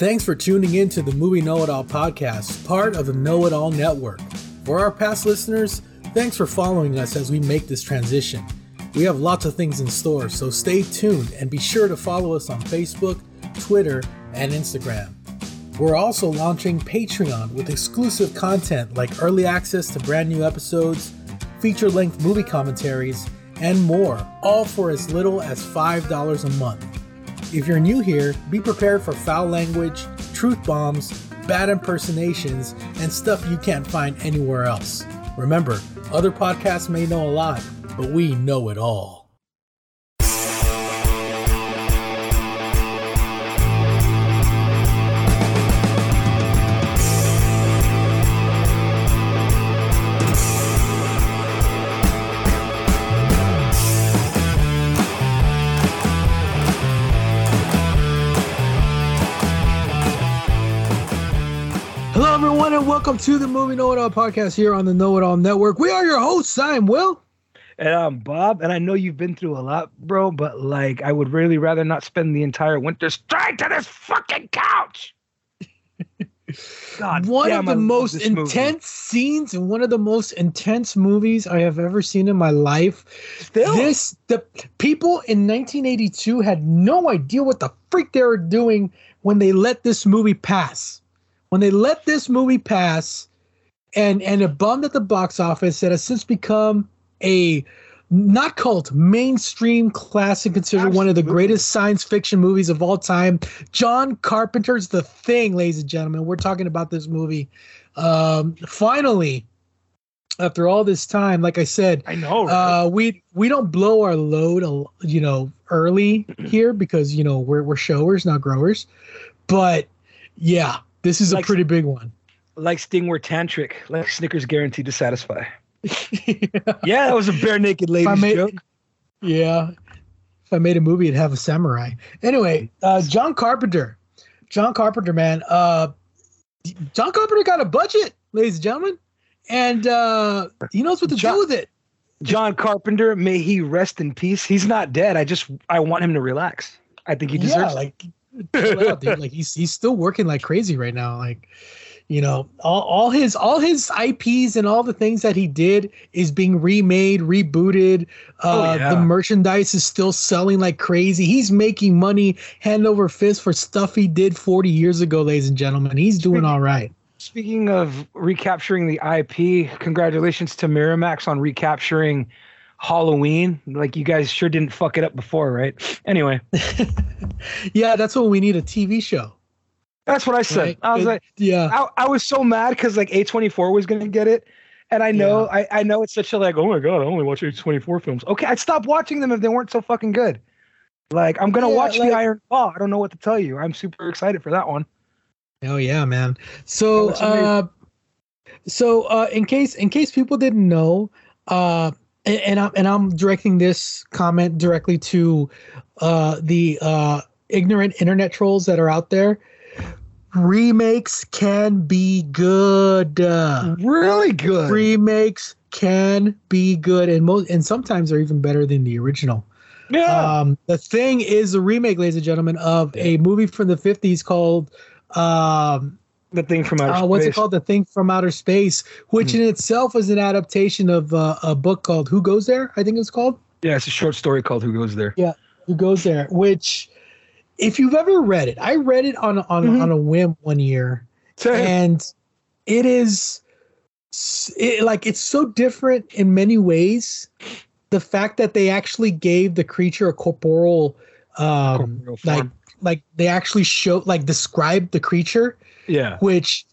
Thanks for tuning in to the Movie Know It All podcast, part of the Know It All Network. For our past listeners, thanks for following us as we make this transition. We have lots of things in store, so stay tuned and be sure to follow us on Facebook, Twitter, and Instagram. We're also launching Patreon with exclusive content like early access to brand new episodes, feature length movie commentaries, and more, all for as little as $5 a month. If you're new here, be prepared for foul language, truth bombs, bad impersonations, and stuff you can't find anywhere else. Remember, other podcasts may know a lot, but we know it all. Everyone, and welcome to the Movie Know It All podcast here on the Know It All Network. We are your hosts. I'm Will. And I'm Bob, and I know you've been through a lot, bro, but like I would really rather not spend the entire winter straight to this fucking couch. God, one damn, of the most intense movie. scenes and one of the most intense movies I have ever seen in my life. Still, this the people in 1982 had no idea what the freak they were doing when they let this movie pass when they let this movie pass and and it bombed at the box office it has since become a not cult mainstream classic considered Absolutely. one of the greatest science fiction movies of all time john carpenter's the thing ladies and gentlemen we're talking about this movie um finally after all this time like i said i know right? uh we we don't blow our load you know early here because you know we're we're showers not growers but yeah this is like, a pretty big one. Like Sting were tantric, like Snickers guaranteed to satisfy. yeah. yeah, that was a Barenaked Ladies made, joke. Yeah. If I made a movie, it'd have a samurai. Anyway, uh, John Carpenter. John Carpenter, man. Uh, John Carpenter got a budget, ladies and gentlemen, and uh, he knows what to John, do with it. John Carpenter, may he rest in peace. He's not dead. I just I want him to relax. I think he deserves. Yeah, like out, dude. Like he's he's still working like crazy right now. Like, you know, all, all his all his IPs and all the things that he did is being remade, rebooted. Oh, uh, oh, yeah. The merchandise is still selling like crazy. He's making money hand over fist for stuff he did 40 years ago, ladies and gentlemen. He's doing all right. Speaking of recapturing the IP, congratulations to Miramax on recapturing Halloween. Like you guys sure didn't fuck it up before, right? Anyway. yeah, that's what we need a TV show. That's what I said. Right? I was it, like, yeah. I, I, was so mad because like A24 was gonna get it. And I know yeah. I, I know it's such a like, oh my god, I only watch A24 films. Okay, I'd stop watching them if they weren't so fucking good. Like I'm gonna yeah, watch like, the Iron Claw. I don't know what to tell you. I'm super excited for that one. Oh yeah, man. So uh so uh in case in case people didn't know, uh and, and I'm and I'm directing this comment directly to uh, the uh, ignorant internet trolls that are out there. Remakes can be good, really good. Remakes can be good, and most and sometimes they're even better than the original. Yeah. Um, the thing is a remake, ladies and gentlemen, of a movie from the '50s called um, the thing from outer uh, what's it called the thing from outer space which hmm. in itself is an adaptation of uh, a book called who goes there i think it's called yeah it's a short story called who goes there yeah who goes there which if you've ever read it i read it on on, mm-hmm. on a whim one year Same. and it is it, like it's so different in many ways the fact that they actually gave the creature a corporal um corporeal like like they actually show like described the creature yeah. Which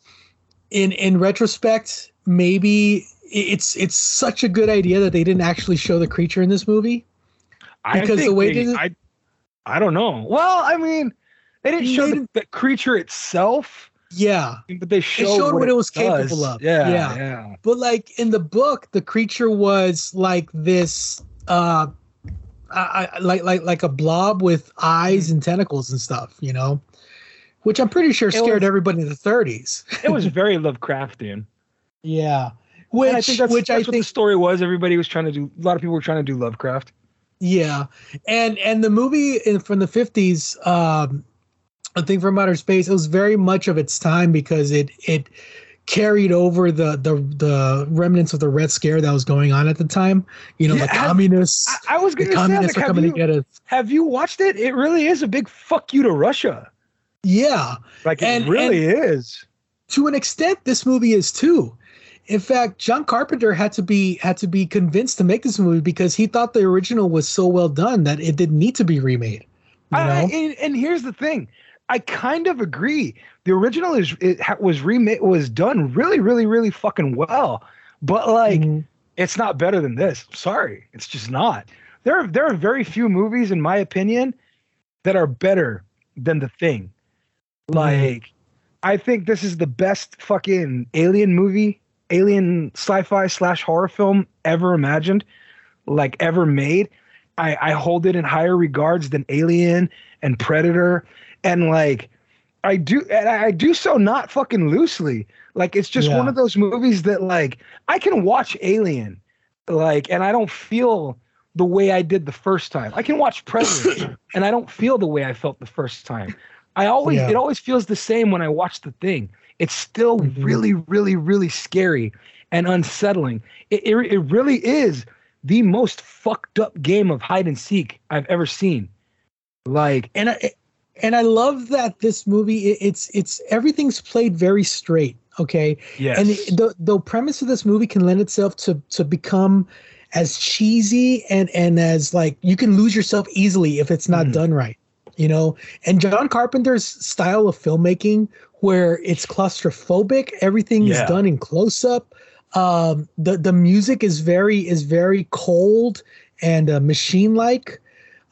in in retrospect, maybe it's it's such a good idea that they didn't actually show the creature in this movie. Because the way they, I I don't know. Well, I mean, they didn't show the, the, creature itself. Yeah, but they showed, showed what, what, it was capable of. Yeah, yeah, yeah. But like in the book, the creature was like this, uh, I, I, like like like a blob with eyes mm. and tentacles and stuff. You know, which I'm pretty sure scared was, everybody in the 30s. it was very Lovecraftian. Yeah, which and I think that's, which that's I what think the story was. Everybody was trying to do. A lot of people were trying to do Lovecraft. Yeah, and and the movie in, from the 50s, um, a thing from outer space. It was very much of its time because it it carried over the the the remnants of the Red Scare that was going on at the time. You know, yeah, the communists. I, I was going to say, like, are coming you, to get us. Have you watched it? It really is a big fuck you to Russia. Yeah, like it really is. To an extent, this movie is too. In fact, John Carpenter had to be had to be convinced to make this movie because he thought the original was so well done that it didn't need to be remade. You know? I, and, and here's the thing, I kind of agree. The original is it was remade was done really, really, really fucking well, but like mm-hmm. it's not better than this. Sorry, it's just not. There are there are very few movies, in my opinion, that are better than The Thing. Mm-hmm. Like, I think this is the best fucking alien movie, alien sci-fi slash horror film ever imagined, like ever made. I, I hold it in higher regards than Alien and Predator and like I do and I do so not fucking loosely. Like it's just yeah. one of those movies that like I can watch Alien like and I don't feel the way I did the first time. I can watch Predator and I don't feel the way I felt the first time. I always yeah. it always feels the same when I watch the thing. It's still mm-hmm. really really really scary and unsettling. It, it it really is the most fucked up game of hide and seek I've ever seen. Like and I, and I love that this movie it, it's it's everything's played very straight. Okay. Yes. And the the premise of this movie can lend itself to to become as cheesy and and as like you can lose yourself easily if it's not mm. done right. You know, and John Carpenter's style of filmmaking, where it's claustrophobic, everything yeah. is done in close up. Um, the the music is very is very cold and uh, machine like.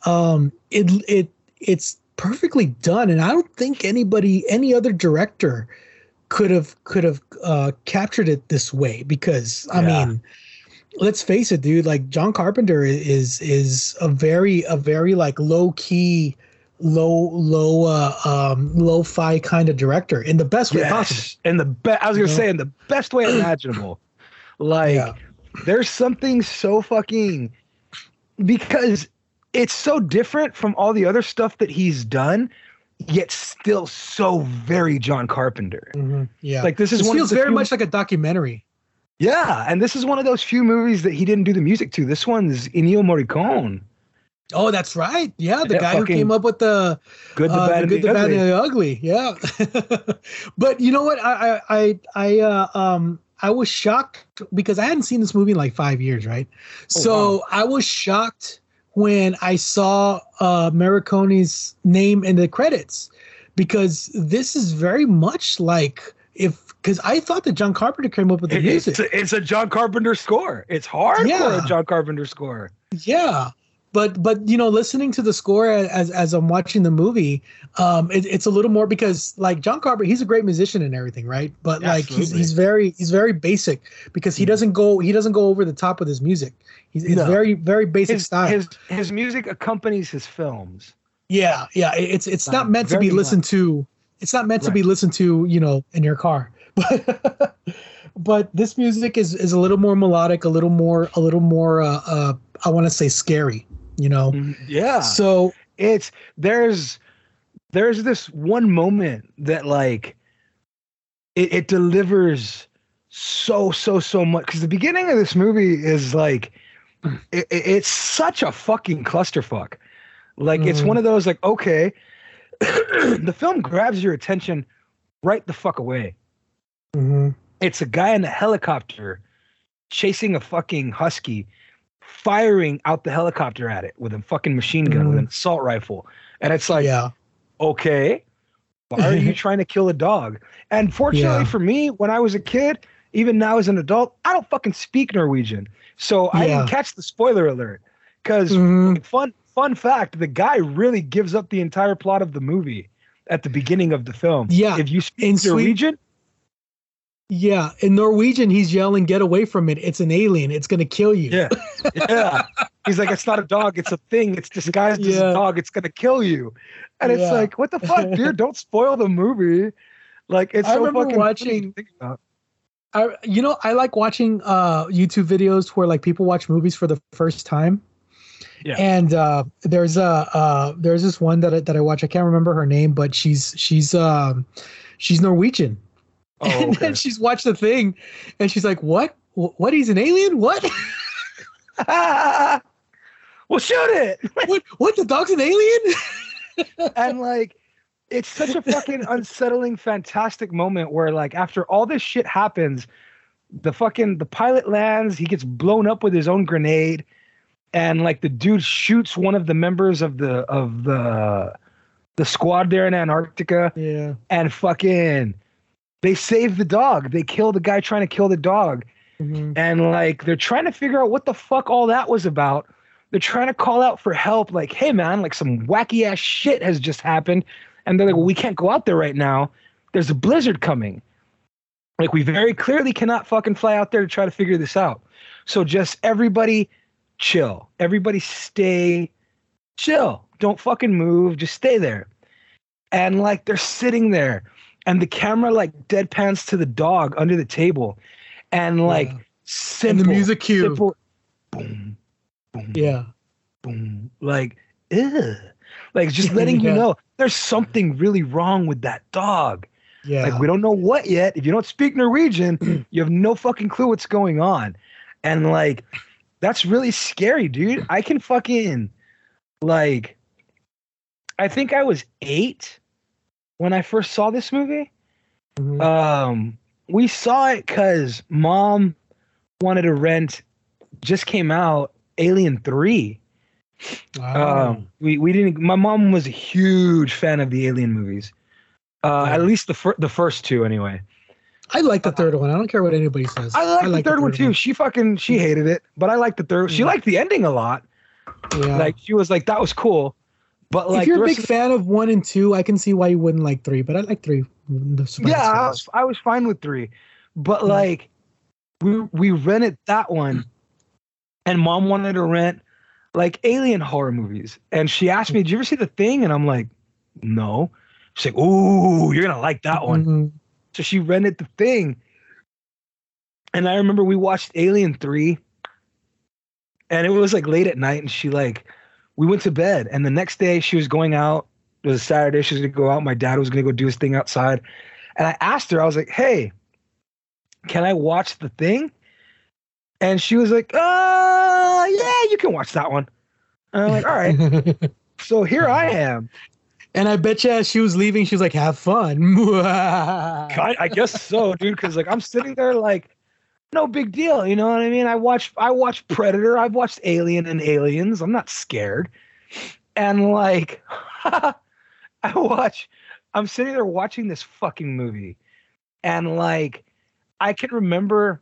Um, it it it's perfectly done and i don't think anybody any other director could have could have uh, captured it this way because i yeah. mean let's face it dude like john carpenter is is a very a very like low key low low uh um low-fi kind of director in the best way yes. possible in the best i was gonna you know? say in the best way imaginable like yeah. there's something so fucking because it's so different from all the other stuff that he's done yet still so very John Carpenter. Mm-hmm. Yeah, like this is this one feels very few, much like a documentary. Yeah, and this is one of those few movies that he didn't do the music to. This one's Ennio Morricone. Oh, that's right. Yeah, the guy who came up with the good, the uh, bad, the, good, the, bad, and the ugly. Yeah, but you know what? I, I, I, uh, um, I was shocked because I hadn't seen this movie in like five years, right? Oh, so wow. I was shocked when I saw uh, Morricone's name in the credits because this is very much like if because I thought that John Carpenter came up with the it, music. It's a, it's a, John Carpenter score. It's hard yeah. for a John Carpenter score. Yeah. But but you know, listening to the score as as I'm watching the movie, um, it, it's a little more because like John Carpenter, he's a great musician and everything, right? But like he's, he's very he's very basic because he mm. doesn't go he doesn't go over the top with his music. He's, he's no. very very basic his, style. His his music accompanies his films. Yeah, yeah. It's it's not meant to be listened much. to. It's not meant right. to be listened to, you know, in your car. But but this music is is a little more melodic, a little more a little more uh, uh I want to say scary, you know. Mm-hmm. Yeah. So it's there's there's this one moment that like it, it delivers so so so much because the beginning of this movie is like it, it's such a fucking clusterfuck. Like mm. it's one of those like okay, the film grabs your attention right the fuck away. Mm-hmm. It's a guy in a helicopter chasing a fucking husky, firing out the helicopter at it with a fucking machine gun mm. with an assault rifle, and it's like, yeah, okay, why are you trying to kill a dog? And fortunately yeah. for me, when I was a kid, even now as an adult, I don't fucking speak Norwegian. So yeah. I didn't catch the spoiler alert. Because mm-hmm. fun fun fact, the guy really gives up the entire plot of the movie at the beginning of the film. Yeah. If you speak in Norwegian. Yeah. In Norwegian, he's yelling, get away from it. It's an alien. It's gonna kill you. Yeah. Yeah. he's like, it's not a dog, it's a thing. It's disguised yeah. as a dog, it's gonna kill you. And yeah. it's like, what the fuck, dude? Don't spoil the movie. Like it's I so fucking watching I, you know, I like watching uh, YouTube videos where like people watch movies for the first time, Yeah. And uh, there's a uh, there's this one that I, that I watch. I can't remember her name, but she's she's um, she's Norwegian. Oh, okay. And then she's watched the thing, and she's like, "What? What? He's an alien? What?" well, shoot it. what? What? The dog's an alien? and like, it's such a fucking unsettling, fantastic moment where, like, after all this shit happens, the fucking the pilot lands. He gets blown up with his own grenade and like the dude shoots one of the members of the of the the squad there in Antarctica. Yeah. And fucking they save the dog. They kill the guy trying to kill the dog. Mm-hmm. And like they're trying to figure out what the fuck all that was about. They're trying to call out for help, like, hey man, like some wacky ass shit has just happened. And they're like, well, we can't go out there right now. There's a blizzard coming. Like we very clearly cannot fucking fly out there to try to figure this out. So just everybody chill. Everybody stay chill. Don't fucking move. Just stay there. And like they're sitting there and the camera like deadpans to the dog under the table and like yeah. simple and the music cue simple, boom boom yeah boom like ugh. like just letting yeah. you know there's something really wrong with that dog yeah like we don't know what yet if you don't speak norwegian you have no fucking clue what's going on and like that's really scary, dude. I can fucking like I think I was 8 when I first saw this movie. Mm-hmm. Um we saw it cuz mom wanted to rent just came out Alien 3. Wow. Um, we we didn't. My mom was a huge fan of the Alien movies, uh, at least the fir- the first two anyway. I like the third one. I don't care what anybody says. I like, I like the, third the third, one too. One. She fucking she hated it, but I like the third. She liked the ending a lot. Yeah. Like she was like that was cool. But like if you're a big fan of one and two, I can see why you wouldn't like three. But I like three. Yeah, I was, I was fine with three, but yeah. like we we rented that one, and mom wanted to rent like alien horror movies, and she asked me, "Did you ever see the thing?" And I'm like, "No." She's like, "Ooh, you're gonna like that one." Mm-hmm. So she rented the thing. And I remember we watched Alien 3 and it was like late at night and she like we went to bed and the next day she was going out. It was a saturday. She was going to go out. My dad was going to go do his thing outside. And i asked her i was like hey can i watch the thing? And she was like uh yeah you can watch that one. And i'm like all right. So here i am. And I bet you as she was leaving, she was like, have fun. I, I guess so, dude. Cause like I'm sitting there like, no big deal. You know what I mean? I watch I watch Predator, I've watched Alien and Aliens. I'm not scared. And like I watch, I'm sitting there watching this fucking movie. And like I can remember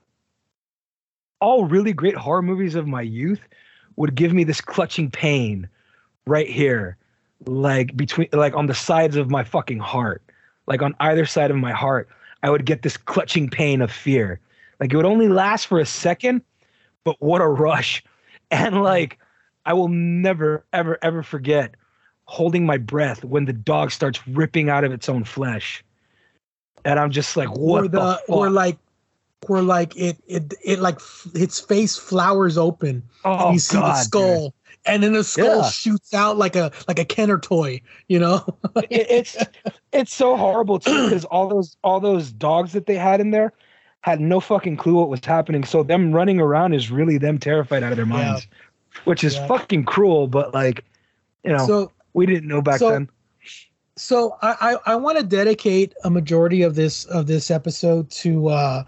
all really great horror movies of my youth would give me this clutching pain right here like between like on the sides of my fucking heart like on either side of my heart i would get this clutching pain of fear like it would only last for a second but what a rush. And like i will never ever ever forget holding my breath when the dog starts ripping out of its own flesh. And i'm just like what or the, the or like or like it it it like its face flowers open oh you see God, the skull. dude. And then the skull yeah. shoots out like a like a Kenner toy, you know. it, it's it's so horrible too because all those all those dogs that they had in there had no fucking clue what was happening. So them running around is really them terrified out of their minds, yeah. which is yeah. fucking cruel. But like, you know, so, we didn't know back so, then. So I I, I want to dedicate a majority of this of this episode to uh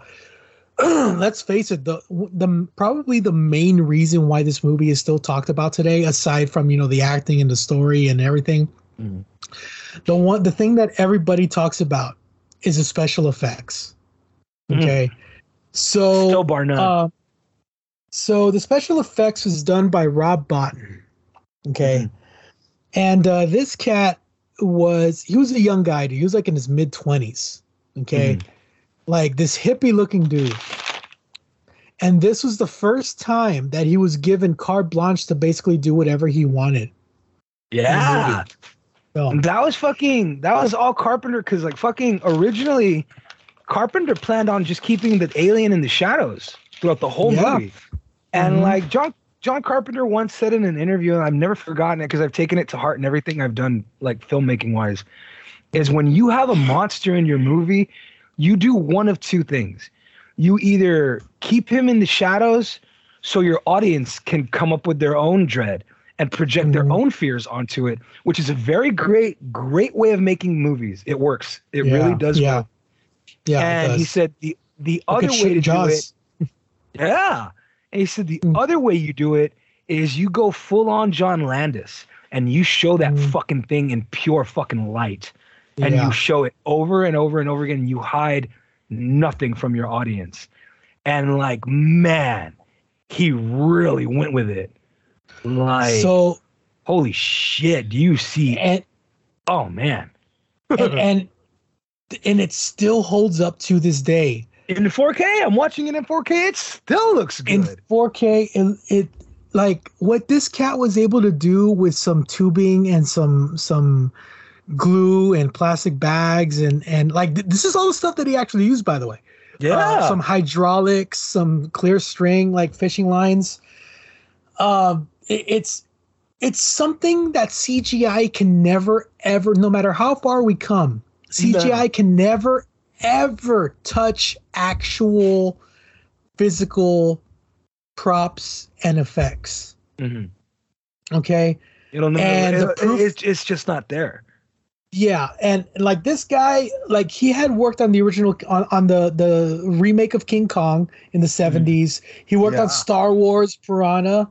let's face it the the probably the main reason why this movie is still talked about today aside from you know the acting and the story and everything mm. the one the thing that everybody talks about is the special effects. Okay mm. so still bar none uh, so the special effects was done by rob bottin okay mm. and uh, this cat was he was a young guy dude. he was like in his mid 20s okay mm-hmm like this hippie looking dude. And this was the first time that he was given carte blanche to basically do whatever he wanted. Yeah. That was fucking that was all Carpenter because like fucking originally Carpenter planned on just keeping the alien in the shadows throughout the whole yeah. movie. And mm-hmm. like John John Carpenter once said in an interview, and I've never forgotten it because I've taken it to heart in everything I've done, like filmmaking wise, is when you have a monster in your movie, you do one of two things. You either keep him in the shadows so your audience can come up with their own dread and project mm-hmm. their own fears onto it, which is a very great, great way of making movies. It works. It yeah, really does yeah. work. Yeah. And he said the the other way to Jaws. do it. Yeah. And he said the mm. other way you do it is you go full on John Landis and you show that mm. fucking thing in pure fucking light. And yeah. you show it over and over and over again. You hide nothing from your audience. And like, man, he really went with it. Like, so holy shit, do you see? And, oh man. and, and and it still holds up to this day. In 4K, I'm watching it in 4K. It still looks good. In 4K, and it like what this cat was able to do with some tubing and some some glue and plastic bags and and like th- this is all the stuff that he actually used by the way yeah uh, some hydraulics some clear string like fishing lines um it, it's it's something that cgi can never ever no matter how far we come cgi no. can never ever touch actual physical props and effects mm-hmm. okay it'll never and it, proof, it's, it's just not there yeah, and like this guy, like he had worked on the original on, on the the remake of King Kong in the 70s. Mm. He worked yeah. on Star Wars Piranha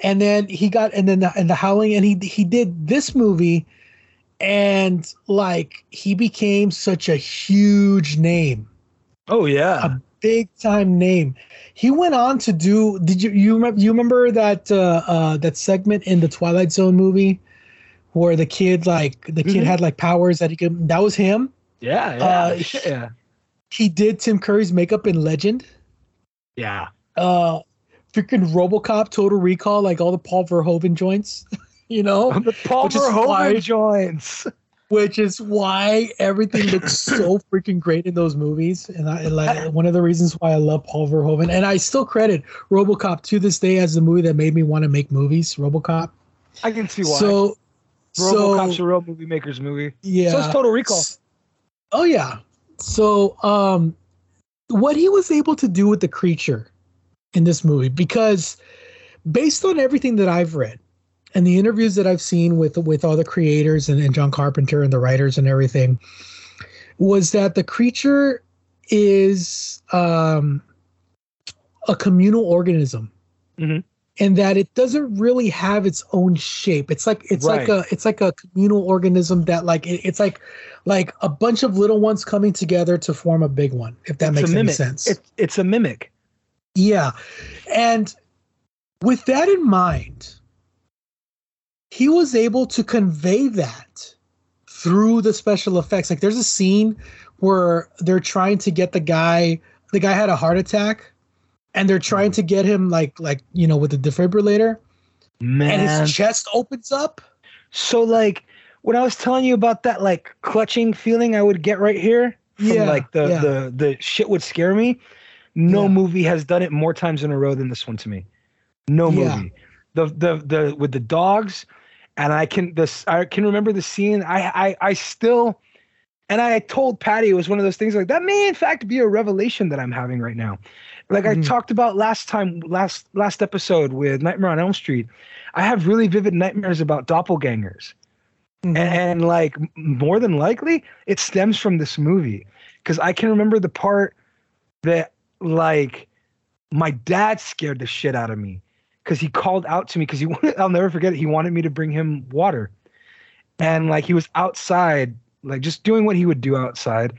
and then he got and then the, and the Howling and he he did this movie and like he became such a huge name. Oh yeah. A big time name. He went on to do did you you remember you remember that uh, uh that segment in the Twilight Zone movie where the kid like the kid mm-hmm. had like powers that he could. That was him. Yeah, yeah, uh, yeah. He did Tim Curry's makeup in Legend. Yeah. Uh, freaking RoboCop, Total Recall, like all the Paul Verhoeven joints. you know, the Paul Verhoeven why, joints. Which is why everything looks so freaking great in those movies, and I like one of the reasons why I love Paul Verhoeven, and I still credit RoboCop to this day as the movie that made me want to make movies. RoboCop. I can see why. So RoboCop's so, a real movie maker's movie. Yeah. So it's Total Recall. Oh yeah. So um, what he was able to do with the creature in this movie, because based on everything that I've read and the interviews that I've seen with with all the creators and, and John Carpenter and the writers and everything, was that the creature is um, a communal organism. Mm-hmm and that it doesn't really have its own shape. It's like it's right. like a it's like a communal organism that like it, it's like like a bunch of little ones coming together to form a big one. If that it's makes any sense. It's it's a mimic. Yeah, and with that in mind, he was able to convey that through the special effects. Like there's a scene where they're trying to get the guy. The guy had a heart attack and they're trying to get him like like you know with the defibrillator Man. and his chest opens up so like when i was telling you about that like clutching feeling i would get right here from yeah, like the yeah. the the shit would scare me no yeah. movie has done it more times in a row than this one to me no movie the the the with the dogs and i can this i can remember the scene i i i still and I told Patty it was one of those things like that may in fact be a revelation that I'm having right now. Like mm-hmm. I talked about last time, last last episode with Nightmare on Elm Street, I have really vivid nightmares about doppelgangers, mm-hmm. and, and like more than likely, it stems from this movie because I can remember the part that like my dad scared the shit out of me because he called out to me because he wanted, I'll never forget it. He wanted me to bring him water, and like he was outside, like just doing what he would do outside.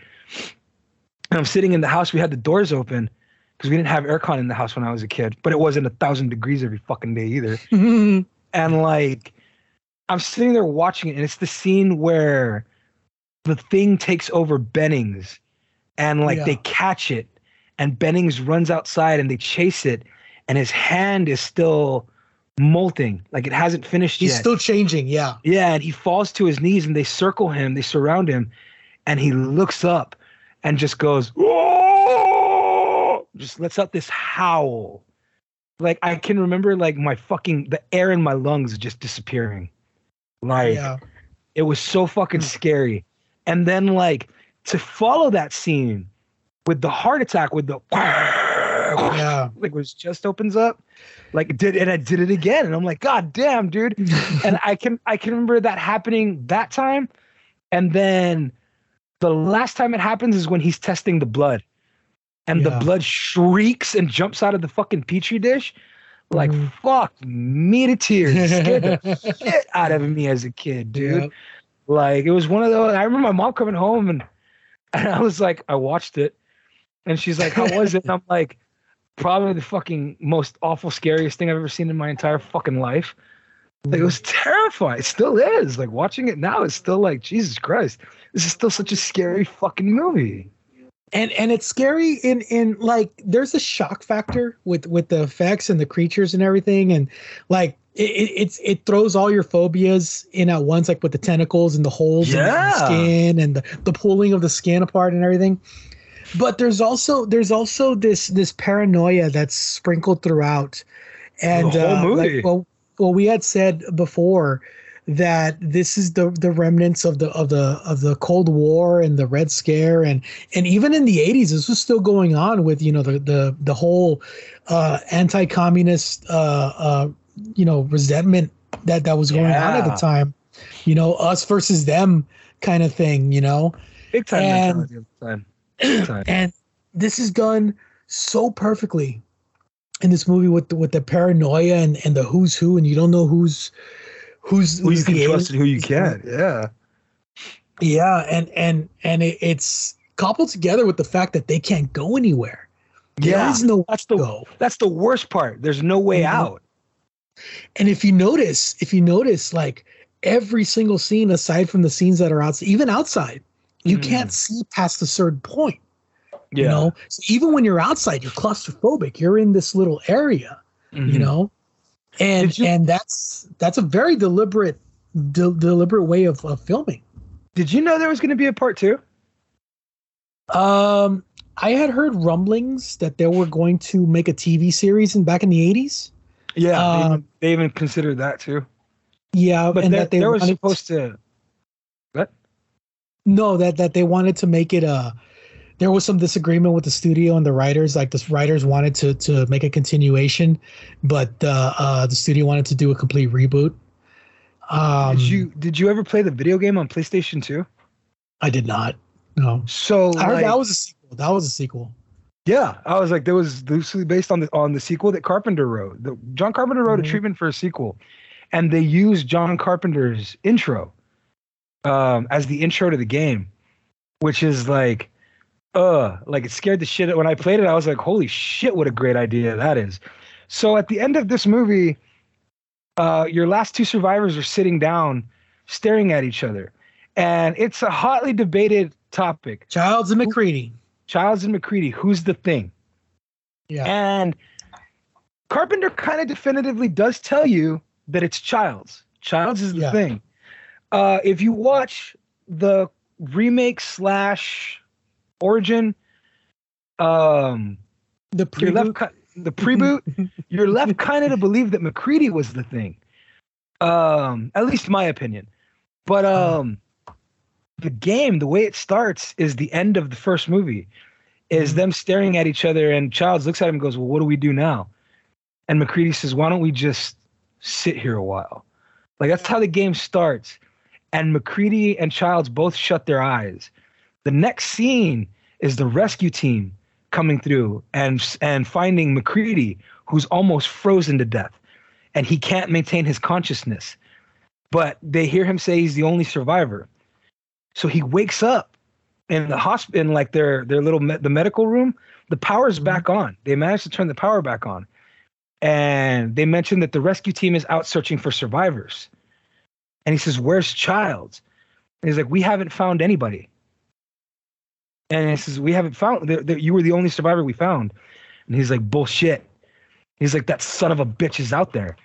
And I'm sitting in the house. We had the doors open because we didn't have aircon in the house when I was a kid, but it wasn't a thousand degrees every fucking day either. Mm-hmm. and like, I'm sitting there watching it, and it's the scene where the thing takes over Bennings, and like yeah. they catch it, and Bennings runs outside and they chase it, and his hand is still molting, like it hasn't finished yet. He's yet. still changing, yeah. Yeah, and he falls to his knees, and they circle him, they surround him, and he looks up and just goes, Whoa! just lets out this howl. like I can remember like my fucking the air in my lungs just disappearing. Like yeah. it was so fucking hmm. scary. And then like to follow that scene with the heart attack with the yeah like was just opens up like did and I did it again and I'm like god damn dude and I can I can remember that happening that time and then the last time it happens is when he's testing the blood and yeah. the blood shrieks and jumps out of the fucking petri dish like mm. fuck me to tears scared the shit out of me as a kid dude yep. like it was one of those i remember my mom coming home and, and i was like i watched it and she's like how was it and i'm like probably the fucking most awful scariest thing i've ever seen in my entire fucking life. Like it was terrifying. It still is. Like watching it now it's still like jesus christ. This is still such a scary fucking movie. And and it's scary in in like there's a shock factor with with the effects and the creatures and everything. And like it, it's it throws all your phobias in at once like with the tentacles and the holes yeah. in the skin and the, the pulling of the skin apart and everything but there's also there's also this this paranoia that's sprinkled throughout and uh, like, well, well we had said before that this is the the remnants of the of the of the Cold War and the Red Scare and and even in the 80s this was still going on with you know the the the whole uh, anti-communist uh, uh, you know resentment that that was going yeah. on at the time you know us versus them kind of thing you know big time and. Big time. And this is done so perfectly in this movie with the, with the paranoia and, and the who's who and you don't know who's who's who who's you can trust and who you can't. Yeah. Yeah, and and and it, it's coupled together with the fact that they can't go anywhere. There yeah, no that's the go. that's the worst part. There's no way mm-hmm. out. And if you notice, if you notice, like every single scene, aside from the scenes that are outside, even outside, you mm. can't see past a certain point. Yeah. You know, so even when you're outside, you're claustrophobic. You're in this little area. Mm-hmm. You know, and you, and that's that's a very deliberate de- deliberate way of, of filming did you know there was going to be a part two um i had heard rumblings that they were going to make a tv series in back in the 80s yeah um, they, even, they, even, considered that too yeah but and that they were supposed to no that that they wanted to make it a there was some disagreement with the studio and the writers. Like the writers wanted to to make a continuation, but uh, uh, the studio wanted to do a complete reboot. Um, did you did you ever play the video game on PlayStation Two? I did not. No. So I heard like, that was a sequel. That was a sequel. Yeah, I was like, there was loosely based on the on the sequel that Carpenter wrote. The, John Carpenter wrote mm-hmm. a treatment for a sequel, and they used John Carpenter's intro um, as the intro to the game, which is like uh, like it scared the shit. When I played it, I was like, holy shit, what a great idea that is. So at the end of this movie, uh, your last two survivors are sitting down, staring at each other, and it's a hotly debated topic. Childs and MacReady. Childs and MacReady. Who's the thing? Yeah. And Carpenter kind of definitively does tell you that it's Childs. Childs is the yeah. thing. Uh, if you watch the remake slash origin, um, the pre left the preboot, you're left kind of to believe that MacReady was the thing. Um, at least my opinion. But uh-huh. um, the game, the way it starts, is the end of the first movie, is mm-hmm. them staring at each other, and Childs looks at him and goes, "Well, what do we do now?" And MacReady says, "Why don't we just sit here a while?" Like that's how the game starts. And MacReady and Childs both shut their eyes. The next scene is the rescue team coming through and and finding MacReady, who's almost frozen to death, and he can't maintain his consciousness. But they hear him say he's the only survivor, so he wakes up in the hospital, in like their their little me- the medical room. The power's mm-hmm. back on. They managed to turn the power back on, and they mention that the rescue team is out searching for survivors. And he says, "Where's Childs?" And he's like, "We haven't found anybody." And he says, We haven't found that you were the only survivor we found. And he's like, Bullshit. He's like, That son of a bitch is out there.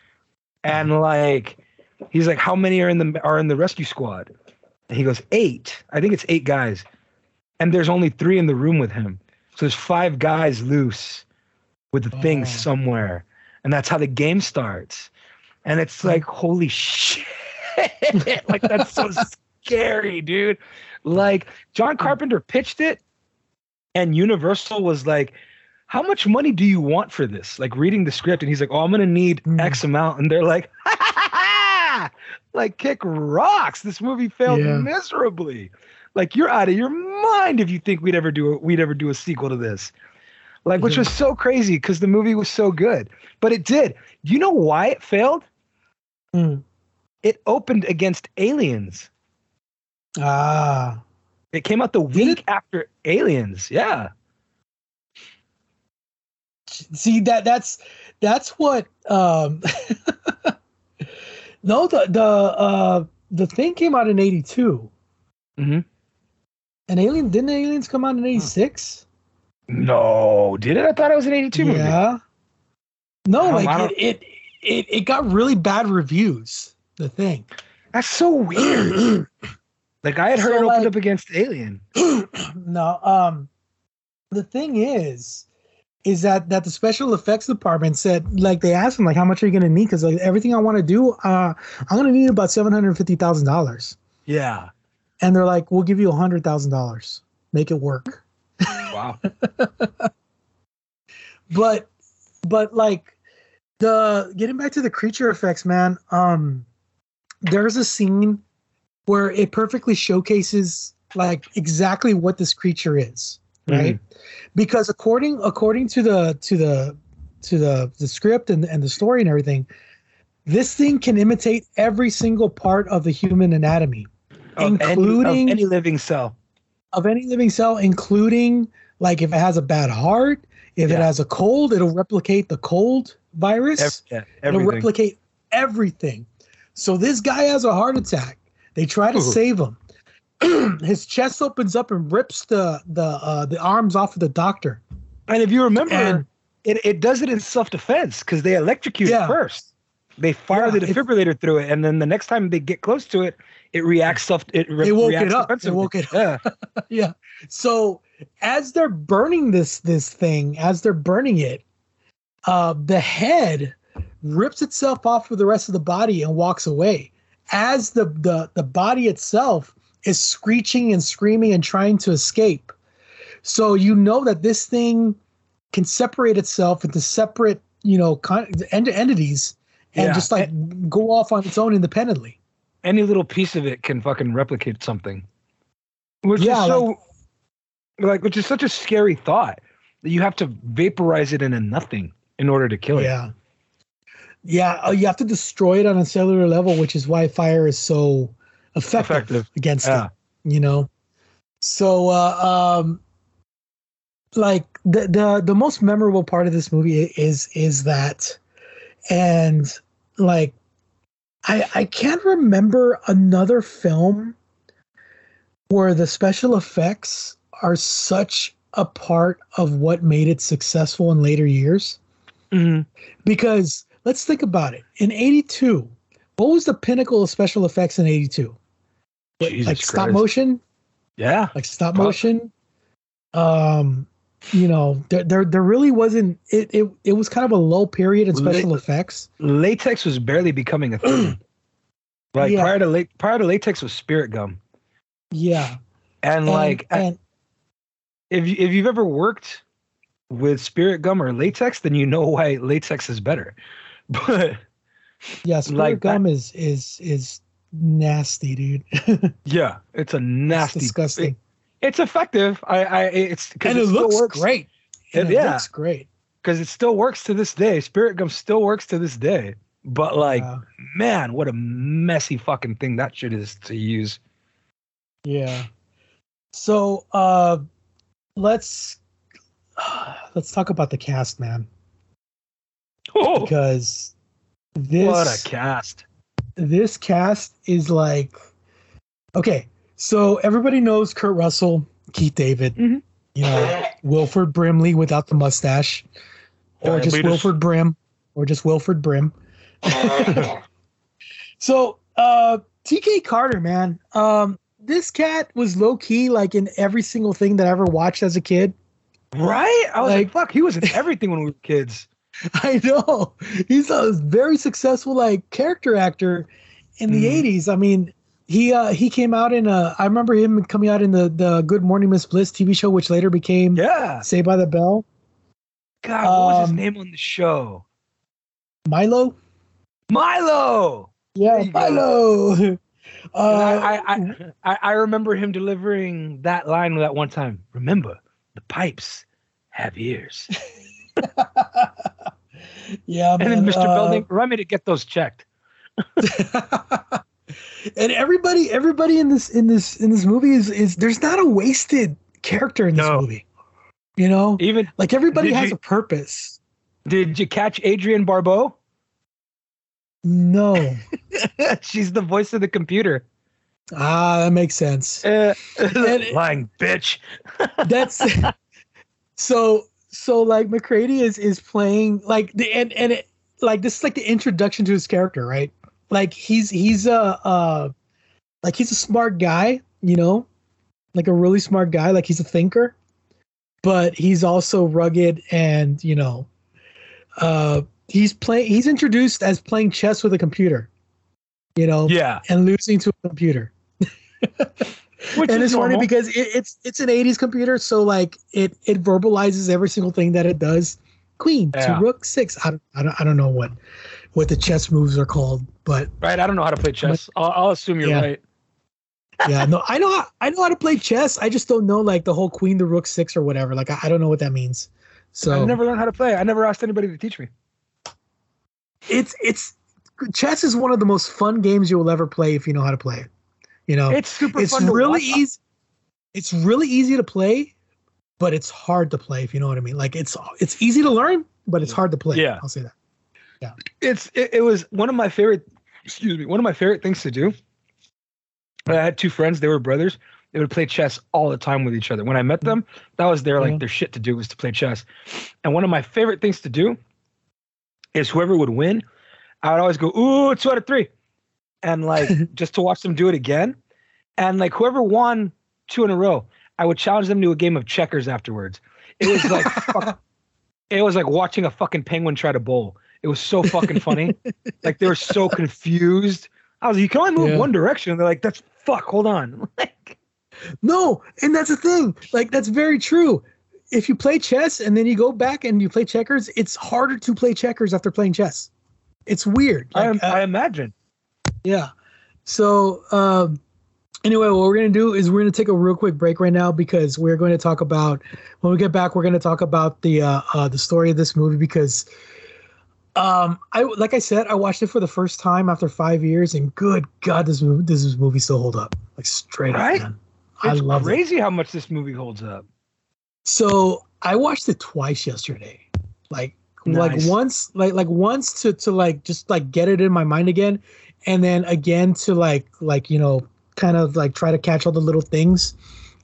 And like, he's like, How many are in the are in the rescue squad? And he goes, Eight. I think it's eight guys. And there's only three in the room with him. So there's five guys loose with the oh. thing somewhere. and that's how the game starts. And it's like, holy shit. like that's so scary, dude. Like John Carpenter pitched it, and Universal was like, How much money do you want for this? Like reading the script, and he's like, Oh, I'm gonna need mm. X amount. And they're like, ha, ha, ha, like kick rocks. This movie failed yeah. miserably. Like you're out of your mind if you think we'd ever do a, we'd ever do a sequel to this. Like, which was so crazy because the movie was so good, but it did. Do you know why it failed? Mm. It opened against Aliens. Ah. It came out the week after Aliens. Yeah. See that that's that's what um No, the the uh the thing came out in 82. Mm-hmm. And Alien didn't Aliens come out in 86? No, did it? I thought it was an 82 movie. Yeah. No, like it, it it it got really bad reviews, the thing. That's so weird. like I had heard so, it opened like, up against Alien. no, um the thing is is that that the special effects department said like they asked him like how much are you gonna need because like everything I want to do uh I'm gonna need about seven hundred fifty thousand dollars. Yeah, and they're like we'll give you a hundred thousand dollars, make it work. Wow. but but like the getting back to the creature effects, man. Um, there's a scene where it perfectly showcases like exactly what this creature is right? Mm-hmm. Because according according to the to the to the the script and and the story and everything, this thing can imitate every single part of the human anatomy, of including any, any living cell. Of any living cell, including like if it has a bad heart, if yeah. it has a cold, it'll replicate the cold virus. yeah, it'll replicate everything. So this guy has a heart attack. They try to Ooh. save him. his chest opens up and rips the the uh, the arms off of the doctor. And if you remember, and, it, it does it in self defense because they electrocute yeah. it first. They fire yeah, the defibrillator through it, and then the next time they get close to it, it reacts self. It, re- it woke it up. It woke it. Yeah, yeah. So as they're burning this this thing, as they're burning it, uh, the head rips itself off with the rest of the body and walks away. As the the the body itself is screeching and screaming and trying to escape. So you know that this thing can separate itself into separate, you know, con- entities and yeah. just like go off on its own independently. Any little piece of it can fucking replicate something. Which yeah, is so like, like which is such a scary thought that you have to vaporize it into nothing in order to kill it. Yeah. Yeah, uh, you have to destroy it on a cellular level, which is why fire is so effective, effective. against yeah. it. You know, so uh, um, like the the the most memorable part of this movie is is that, and like, I I can't remember another film where the special effects are such a part of what made it successful in later years. Mm-hmm. Because let's think about it. In 82, what was the pinnacle of special effects in 82? Jesus like stop motion. Yeah, like stop motion. Um, you know, there, there there really wasn't. It it it was kind of a low period in special La- effects. Latex was barely becoming a thing. like yeah. prior to late prior to latex was spirit gum. Yeah, and, and like and, if you, if you've ever worked with spirit gum or latex, then you know why latex is better. But yeah, spirit like gum is is is nasty, dude. yeah, it's a nasty, it's disgusting. It, it's effective. I, I, it's and it, it looks works. great. It, it yeah, looks great because it still works to this day. Spirit gum still works to this day. But like, man, what a messy fucking thing that shit is to use. Yeah. So uh let's let's talk about the cast, man. Oh, because this what a cast this cast is like okay. So everybody knows Kurt Russell, Keith David, mm-hmm. you know, Wilford Brimley without the mustache, or Diabetes. just Wilford Brim, or just Wilford Brim. so uh TK Carter, man, um, this cat was low key like in every single thing that I ever watched as a kid. Right? I was like, like fuck, he was in everything when we were kids. I know. He's a very successful like character actor in the mm. 80s. I mean, he uh he came out in a I remember him coming out in the the Good Morning Miss Bliss TV show which later became Yeah. Saved by the Bell. God, what was his um, name on the show? Milo? Milo. Yeah, Milo. Uh, I, I, I, I remember him delivering that line that one time. Remember, the pipes have ears. yeah, man, and then Mr. Uh, Belding, remind me to get those checked. and everybody, everybody in this in this in this movie is is there's not a wasted character in this no. movie. You know, even like everybody has you, a purpose. Did you catch Adrienne Barbeau? No. She's the voice of the computer. Ah, that makes sense. Uh, lying bitch. that's so so like MacReady is is playing like the and and it, like this is like the introduction to his character, right? Like he's he's a uh like he's a smart guy, you know, like a really smart guy, like he's a thinker, but he's also rugged and you know, uh he's playing he's introduced as playing chess with a computer you know? Yeah. And losing to a computer and it's normal. funny because it, it's it's an 80s computer so like it it verbalizes every single thing that it does. Queen yeah. to rook six. I, don't, I, don't, I don't know what what the chess moves are called but right i don't know how to play chess. I'll, I'll, assume you're yeah. right. Yeah no i know how, i know how to play chess. I just don't know like the whole queen to rook six or whatever. Like i, I don't know what that means. So i never learned how to play. I never asked anybody to teach me. It's it's chess is one of the most fun games you will ever play if you know how to play it. You know, it's super. It's really easy. It's really easy to play, but it's hard to play if you know what I mean. Like it's it's easy to learn, but it's hard to play. Yeah, I'll say that. Yeah, it's it, it was one of my favorite. Excuse me, one of my favorite things to do. I had two friends; they were brothers. They would play chess all the time with each other. When I met them, that was their like mm-hmm. their shit to do was to play chess. And one of my favorite things to do is whoever would win, I would always go, ooh, two out of three. And like just to watch them do it again. And like whoever won two in a row, I would challenge them to a game of checkers afterwards. It was like fuck, it was like watching a fucking penguin try to bowl. It was so fucking funny. like they were so confused. I was like, you can only move yeah. one direction. And they're like, that's fuck, hold on. like No, and that's the thing. Like that's very true if you play chess and then you go back and you play checkers, it's harder to play checkers after playing chess. It's weird. Like, I, uh, I, imagine. Yeah. So um, anyway, what we're gonna do is we're gonna take a real quick break right now because we're going to talk about when we get back. We're going to talk about the uh, uh, the story of this movie because um, I like I said, I watched it for the first time after five years, and good God, this movie this movie still hold up like straight right? up. Man. It's I love crazy it. how much this movie holds up. So I watched it twice yesterday. Like nice. like once like like once to to like just like get it in my mind again and then again to like like you know kind of like try to catch all the little things.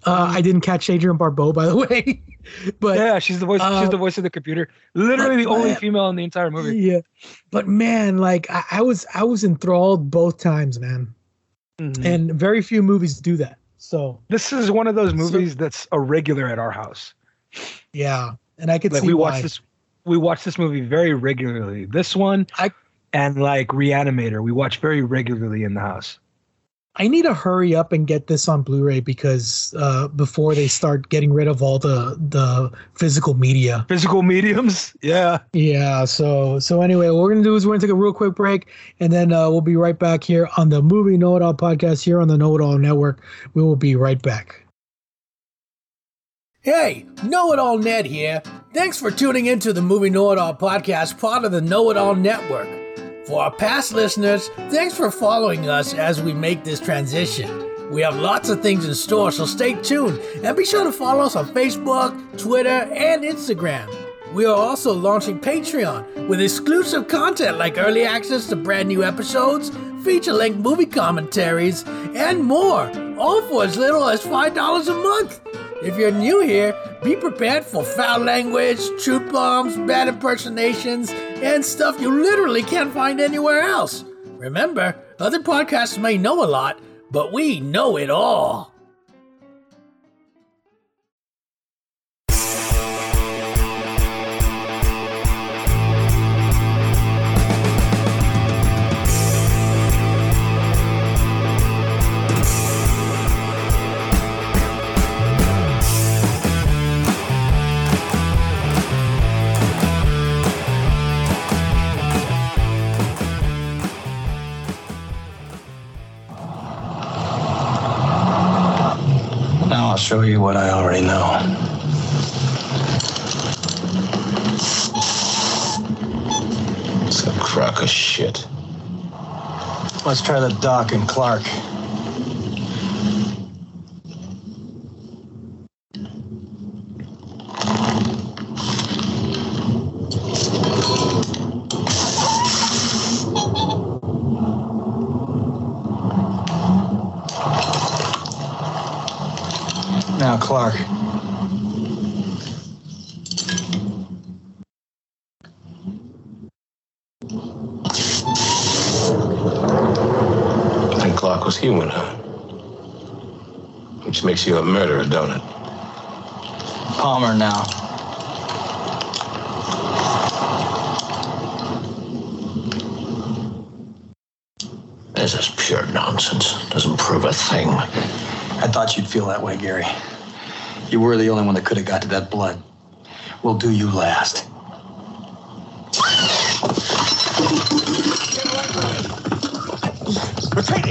Uh, I didn't catch Adrienne Barbeau, by the way. but yeah, she's the voice. Uh, she's the voice of the computer. Literally the only female in the entire movie. Yeah, but man, like I, I was, I was enthralled both times, man. Mm-hmm. And very few movies do that. So this is one of those movies so, that's a regular at our house. Yeah, and I could like see we watch this. We watch this movie very regularly. This one, I and like Reanimator, we watch very regularly in the house. I need to hurry up and get this on Blu-ray because uh, before they start getting rid of all the the physical media, physical mediums, yeah, yeah. So so anyway, what we're gonna do is we're gonna take a real quick break, and then uh, we'll be right back here on the Movie Know It All podcast here on the Know It All Network. We will be right back. Hey, Know It All Ned here. Thanks for tuning into the Movie Know It All podcast, part of the Know It All Network. For our past listeners, thanks for following us as we make this transition. We have lots of things in store, so stay tuned and be sure to follow us on Facebook, Twitter, and Instagram. We are also launching Patreon with exclusive content like early access to brand new episodes, feature length movie commentaries, and more, all for as little as $5 a month. If you're new here, be prepared for foul language, truth bombs, bad impersonations, and stuff you literally can't find anywhere else. Remember, other podcasts may know a lot, but we know it all. Show you what I already know. It's a crock of shit. Let's try the Doc and Clark. Clark. I think Clark was human, huh? Which makes you a murderer, don't it? Palmer now. This is pure nonsense. Doesn't prove a thing. I thought you'd feel that way, Gary. You were the only one that could have got to that blood. We'll do you last. Retreat!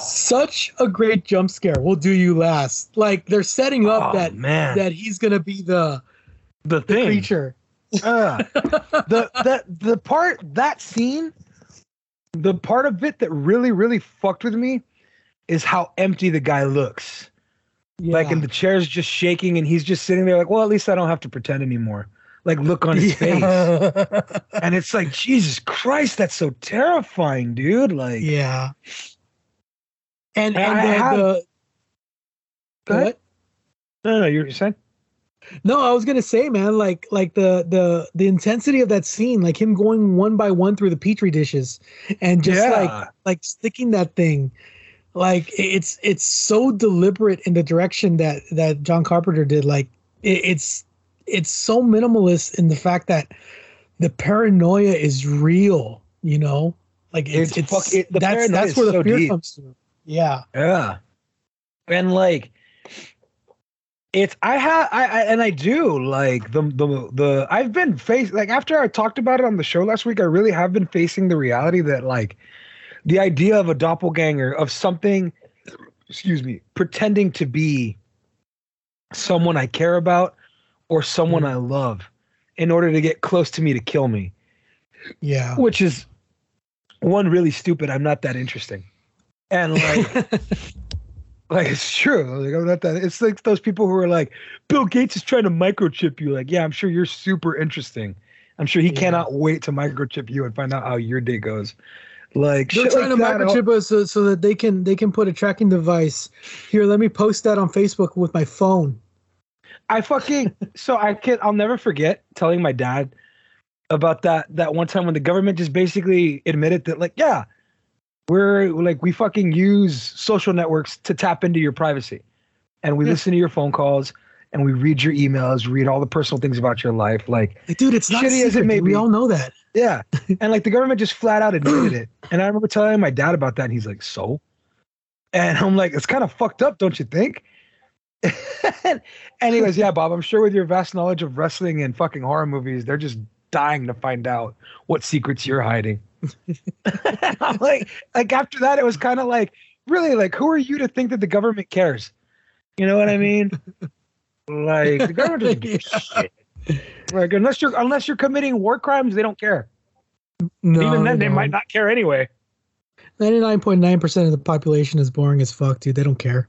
Such a great jump scare. We'll do you last. Like they're setting up oh, that man. that he's gonna be the the, the creature. Uh, the the the part that scene, the part of it that really really fucked with me, is how empty the guy looks. Yeah. Like, and the chair's just shaking, and he's just sitting there, like, well, at least I don't have to pretend anymore. Like, look on his yeah. face, and it's like, Jesus Christ, that's so terrifying, dude. Like, yeah. And and, and the, have, the, go ahead. No, no, you're saying. No, I was gonna say, man, like like the the the intensity of that scene, like him going one by one through the petri dishes, and just yeah. like like sticking that thing, like it's it's so deliberate in the direction that that John Carpenter did. Like it, it's it's so minimalist in the fact that the paranoia is real. You know, like it's it's, it's it, that's that's where the so fear deep. comes through. Yeah, yeah, and like it's I have I, I, and I do like the the the I've been faced like after I talked about it on the show last week, I really have been facing the reality that like the idea of a doppelganger of something excuse me, pretending to be someone I care about or someone mm. I love in order to get close to me to kill me. Yeah. Which is one really stupid, I'm not that interesting. And like Like it's true. Like I'm not that. It's like those people who are like, Bill Gates is trying to microchip you. Like, yeah, I'm sure you're super interesting. I'm sure he yeah. cannot wait to microchip you and find out how your day goes. Like they're trying like to microchip us so, so that they can they can put a tracking device. Here, let me post that on Facebook with my phone. I fucking so I can I'll never forget telling my dad about that that one time when the government just basically admitted that like yeah we're like we fucking use social networks to tap into your privacy. And we yeah. listen to your phone calls and we read your emails read all the personal things about your life. Like, like dude it's not shitty secret, as it may be. we all know that. Yeah. And like the government just flat out admitted it. And i remember telling my dad about that and he's like so? And i'm like it's kind of fucked up don't you think? Anyways yeah bob i'm sure with your vast knowledge of wrestling and fucking horror movies they're just dying to find out what secrets you're hiding like, like after that, it was kind of like, really, like, who are you to think that the government cares? You know what I mean? like the government doesn't shit. Like unless you're unless you're committing war crimes, they don't care. No, even then, they might not care anyway. Ninety nine point nine percent of the population is boring as fuck, dude. They don't care.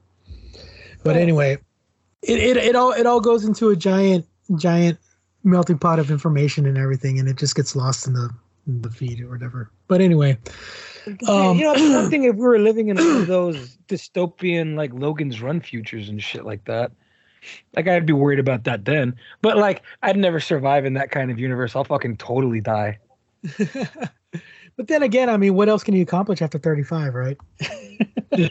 But anyway, it, it it all it all goes into a giant giant melting pot of information and everything, and it just gets lost in the the feed or whatever. But anyway, um, you know, one thing if we were living in one of those dystopian like Logan's Run futures and shit like that. Like I'd be worried about that then, but like I'd never survive in that kind of universe. I'll fucking totally die. but then again, I mean, what else can you accomplish after thirty-five, right?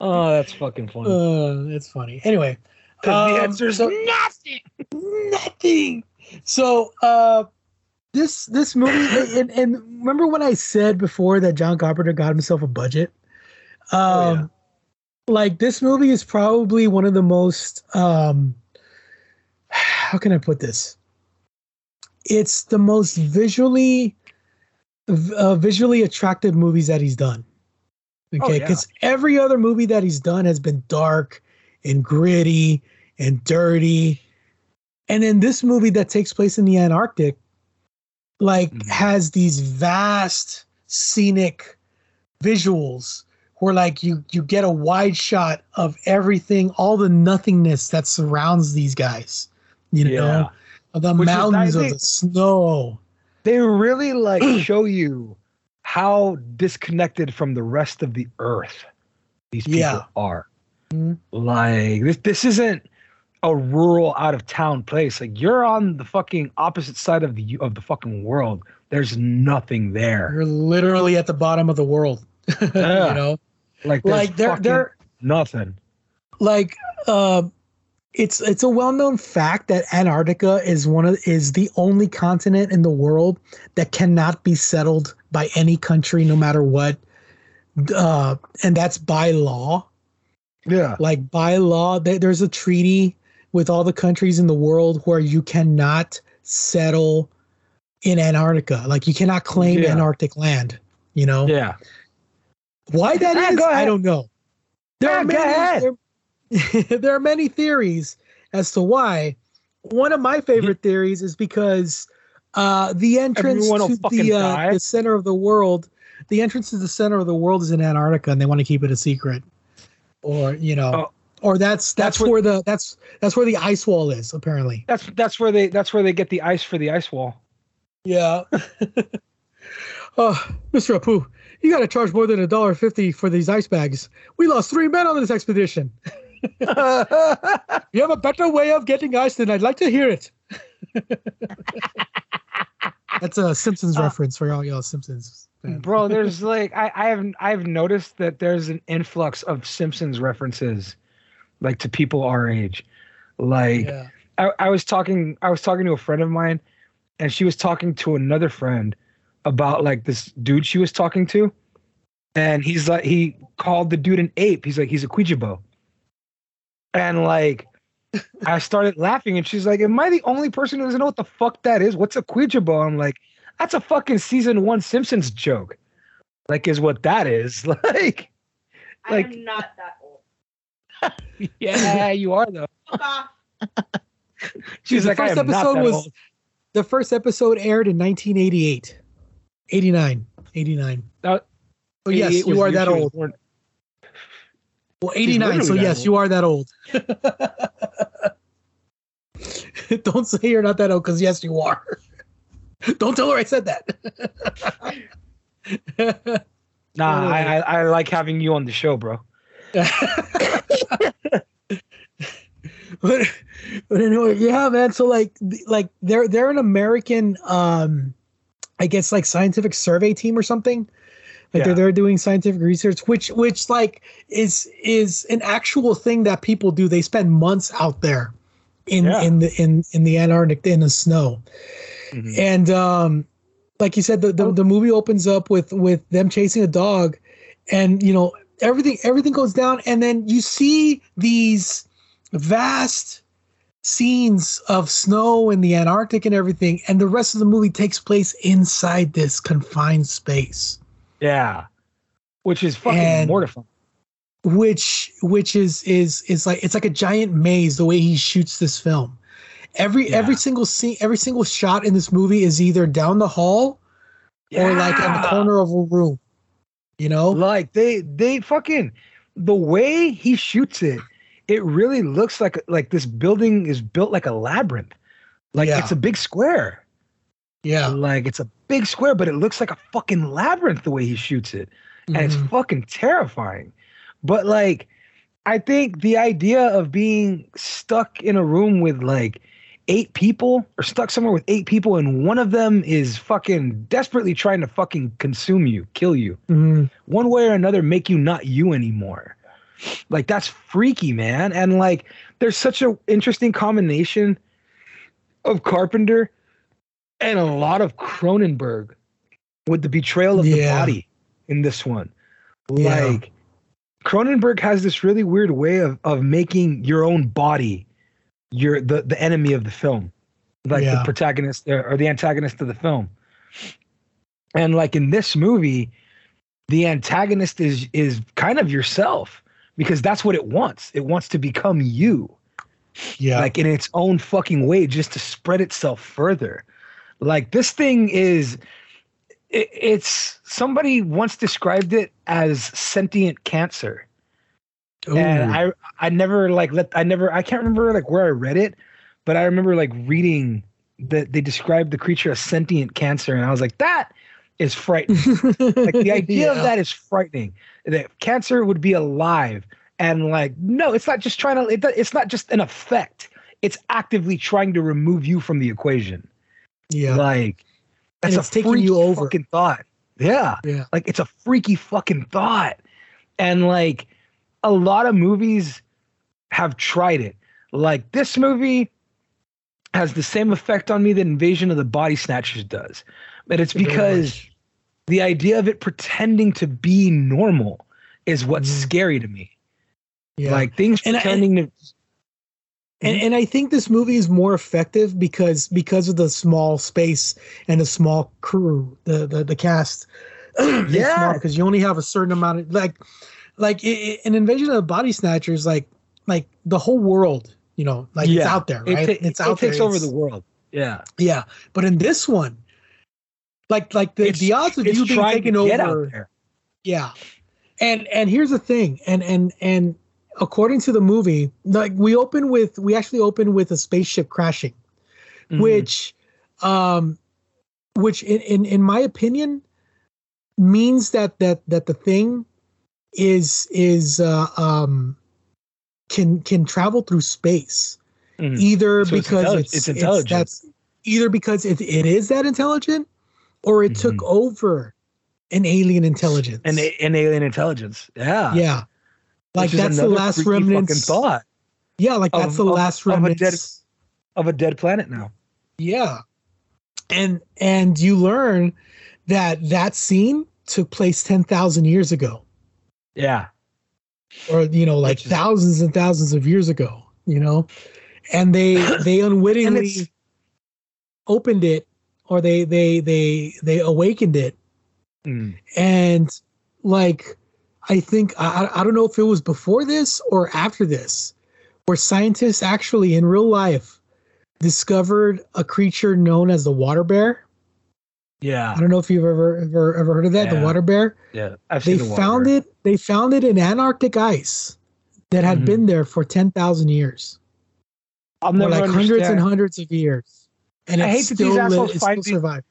oh, that's fucking funny. Uh, it's funny. Anyway, um, the answer's so, nothing. Nothing. So, uh, this this movie and, and, remember when I said before that John Carpenter got himself a budget? Um oh, yeah. like this movie is probably one of the most um how can I put this? It's the most visually uh, visually attractive movies that he's done. Okay, because oh, yeah. every other movie that he's done has been dark and gritty and dirty. And then this movie that takes place in the Antarctic, like, mm-hmm. has these vast scenic visuals where like you you get a wide shot of everything, all the nothingness that surrounds these guys. You know, yeah. of the Which mountains of the snow. They really like show you how disconnected from the rest of the earth these people yeah. are. Mm-hmm. Like this this isn't a rural out of town place. Like you're on the fucking opposite side of the of the fucking world. There's nothing there. You're literally at the bottom of the world. Yeah. you know? Like like they're they're nothing. Like uh it's it's a well-known fact that Antarctica is one of is the only continent in the world that cannot be settled by any country no matter what. Uh and that's by law. Yeah. Like by law there's a treaty with all the countries in the world where you cannot settle in Antarctica. Like you cannot claim yeah. Antarctic land, you know? Yeah. Why that is, I don't know. There yeah, are many, there, there, are many theories as to why. One of my favorite theories is because uh, the entrance to the, uh, the center of the world, the entrance to the center of the world is in Antarctica, and they want to keep it a secret, or you know, oh, or that's that's, that's where, where the that's that's where the ice wall is apparently. That's that's where they that's where they get the ice for the ice wall. Yeah. oh, Mr. Apu, you got to charge more than a dollar fifty for these ice bags. We lost three men on this expedition. you have a better way of getting ice than I'd like to hear it. That's a Simpsons uh, reference for all y'all Simpsons. Fans. Bro, there's like I, I have I've noticed that there's an influx of Simpsons references, like to people our age. Like yeah. I, I was talking I was talking to a friend of mine, and she was talking to another friend, about like this dude she was talking to, and he's like he called the dude an ape. He's like he's a Kwyjibo, and like I started laughing, and she's like, "Am I the only person who doesn't know what the fuck that is? What's a Kwyjibo?" I'm like, "That's a fucking season one Simpsons joke." Like, is what that is. like, like I'm not that old. yeah, you are though. She's the like, first episode was old. the first episode aired in 1988. 89. 89. Uh, oh, yes, you are that old. Born. Well, 89, so yes, old. you are that old. Don't say you're not that old because, yes, you are. Don't tell her I said that. nah, I, I, I like having you on the show, bro. But, but anyway, yeah, man. So like, like they're they're an American um I guess like scientific survey team or something. Like yeah. they're they're doing scientific research, which which like is is an actual thing that people do. They spend months out there in yeah. in the in in the Antarctic in the snow, mm-hmm. and um, like you said, the, the the movie opens up with with them chasing a dog, and you know everything everything goes down, and then you see these vast scenes of snow in the Antarctic and everything, and the rest of the movie takes place inside this confined space. Yeah, which is fucking and mortifying. Which which is is is like it's like a giant maze the way he shoots this film. Every yeah. every single scene, every single shot in this movie is either down the hall yeah. or like in the corner of a room. You know, like they they fucking the way he shoots it it really looks like like this building is built like a labyrinth. Like yeah. it's a big square. Yeah. Like it's a big square, but it looks like a fucking labyrinth the way he shoots it. And mm-hmm. it's fucking terrifying. But like I think the idea of being stuck in a room with like eight people or stuck somewhere with eight people and one of them is fucking desperately trying to fucking consume you, kill you. Mm-hmm. One way or another make you not you anymore. Like that's freaky, man. And like there's such an interesting combination of Carpenter and a lot of Cronenberg with the betrayal of yeah. the body in this one. Yeah. Like Cronenberg has this really weird way of of making your own body your the the enemy of the film. Like yeah. the protagonist uh, or the antagonist of the film. And like in this movie, the antagonist is is kind of yourself because that's what it wants. It wants to become you. Yeah. Like in its own fucking way, just to spread itself further. Like this thing is it, it's somebody once described it as sentient cancer. Ooh. And I I never like let I never I can't remember like where I read it, but I remember like reading that they described the creature as sentient cancer, and I was like, that is frightening. like the idea yeah. of that is frightening. That cancer would be alive and like no, it's not just trying to. It, it's not just an effect. It's actively trying to remove you from the equation. Yeah, like that's a taking you over. Fucking thought. Yeah, yeah. Like it's a freaky fucking thought, and like a lot of movies have tried it. Like this movie has the same effect on me that Invasion of the Body Snatchers does. But it's because the idea of it pretending to be normal is what's mm. scary to me. Yeah. Like things and pretending I, to and, and I think this movie is more effective because because of the small space and the small crew, the the, the cast. yeah, because you only have a certain amount of like like it, an invasion of the body snatchers like like the whole world you know like yeah. it's out there right it, it's out it takes there. over it's, the world yeah yeah but in this one like like the, the odds of you being taken over yeah and and here's the thing and and and according to the movie like we open with we actually open with a spaceship crashing mm-hmm. which um which in, in in my opinion means that that that the thing is is uh um can can travel through space. Mm-hmm. either so because it's, it's, intelligent it's, that's either because it, it is that intelligent or it mm-hmm. took over an alien intelligence. An, an alien intelligence. Yeah. Yeah. Like that's the last remnants. thought yeah like that's of, the last of of a dead planet now. Yeah. And and you learn that that scene took place 10,000 years ago yeah. Or you know like thousands and thousands of years ago you know? And they they unwittingly opened it or they they they they awakened it. Mm. and like i think I, I don't know if it was before this or after this where scientists actually in real life discovered a creature known as the water bear yeah. I don't know if you've ever ever ever heard of that, yeah. the water bear. Yeah. I've they the found bear. it they found it in Antarctic ice that had mm-hmm. been there for 10,000 years. I'll never like understand. hundreds and hundreds of years. And I hate that these assholes find these, survive.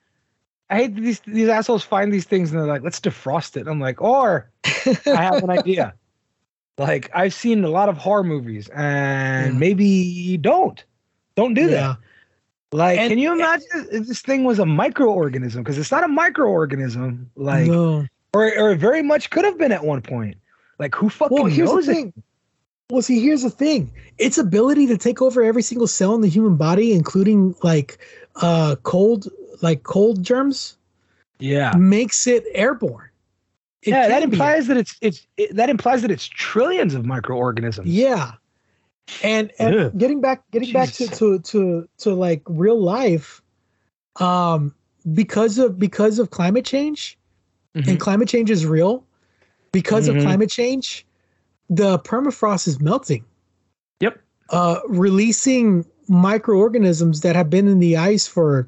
I hate that these these assholes find these things and they're like, let's defrost it. I'm like, or I have an idea. Like I've seen a lot of horror movies and yeah. maybe don't. Don't do yeah. that. Like, and, can you imagine if this thing was a microorganism? Because it's not a microorganism. Like, no. or or it very much could have been at one point. Like, who fucking well, here's knows the thing. It? Well, see, here's the thing: its ability to take over every single cell in the human body, including like uh cold, like cold germs. Yeah, makes it airborne. It yeah, that implies that it's it's it, that implies that it's trillions of microorganisms. Yeah, and and yeah. getting back getting Jeez. back to, to to to like real life um because of because of climate change mm-hmm. and climate change is real because mm-hmm. of climate change the permafrost is melting yep uh releasing microorganisms that have been in the ice for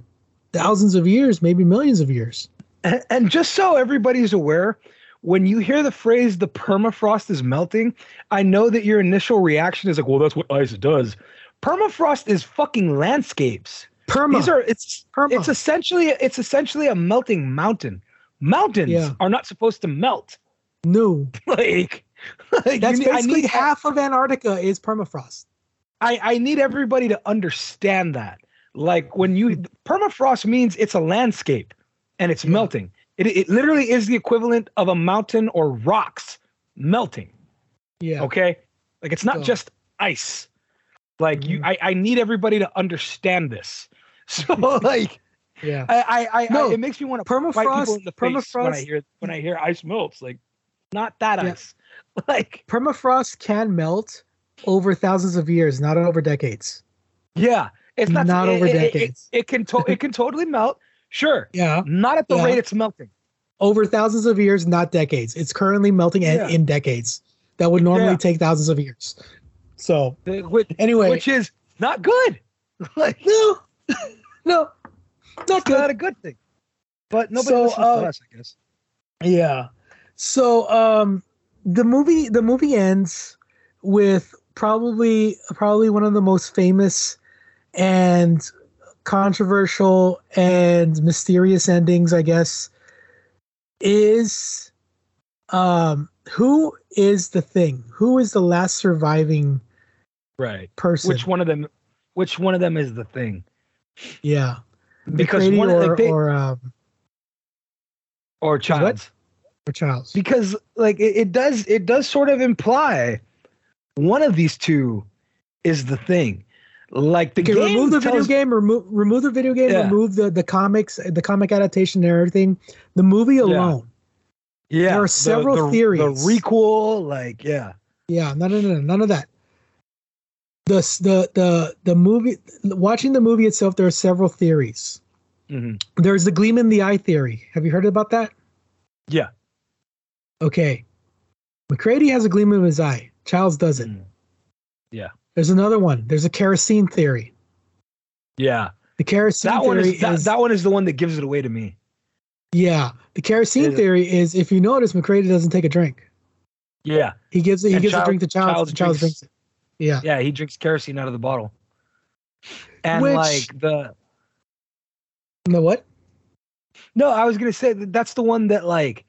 thousands of years maybe millions of years and, and just so everybody's aware when you hear the phrase the permafrost is melting, I know that your initial reaction is like, well, that's what ice does. Permafrost is fucking landscapes. Perma. These are it's Perma. it's essentially it's essentially a melting mountain. Mountains yeah. are not supposed to melt. No. like, like that's need, basically need, half of Antarctica is permafrost. I, I need everybody to understand that. Like when you permafrost means it's a landscape and it's yeah. melting. It, it literally is the equivalent of a mountain or rocks melting. Yeah. Okay. Like it's not just ice. Like mm-hmm. you, I, I need everybody to understand this. So like, yeah, I, I, I, no, I it makes me want to permafrost. the permafrost when I hear when I hear ice melts. Like, not that yeah. ice. Like permafrost can melt over thousands of years, not over decades. Yeah, it's not, not it, over it, decades. It, it, can to, it can totally melt Sure. Yeah. Not at the yeah. rate it's melting. Over thousands of years, not decades. It's currently melting yeah. in decades. That would normally yeah. take thousands of years. So which, anyway, which is not good. like no, no, not good. Not a good thing. But nobody so, listens uh, to us, I guess. Yeah. So um, the movie the movie ends with probably probably one of the most famous and controversial and mysterious endings, I guess, is um who is the thing? Who is the last surviving right person? Which one of them which one of them is the thing? Yeah. Because one or, like they, or um or Childs. Or Childs. Because like it, it does it does sort of imply one of these two is the thing. Like the okay, game remove the tells, video game, remove remove the video game, yeah. remove the the comics, the comic adaptation and everything. The movie alone. Yeah, yeah. there are several the, the, theories. The requel, like yeah, yeah, no, no, no, none of that. The the the the movie, watching the movie itself, there are several theories. Mm-hmm. There's the gleam in the eye theory. Have you heard about that? Yeah. Okay. MacReady has a gleam in his eye. Childs doesn't. Mm. Yeah. There's another one. There's a kerosene theory. Yeah. The kerosene that theory one is, that, that, one is the one that gives it away to me. Yeah. The kerosene theory is if you notice MacReady doesn't take a drink. Yeah. He gives he and gives child, a drink to Childs. Childs, Childs drinks, drinks, it. Yeah. Yeah, he drinks kerosene out of the bottle. And Which, like the the what? No, I was gonna say that that's the one that like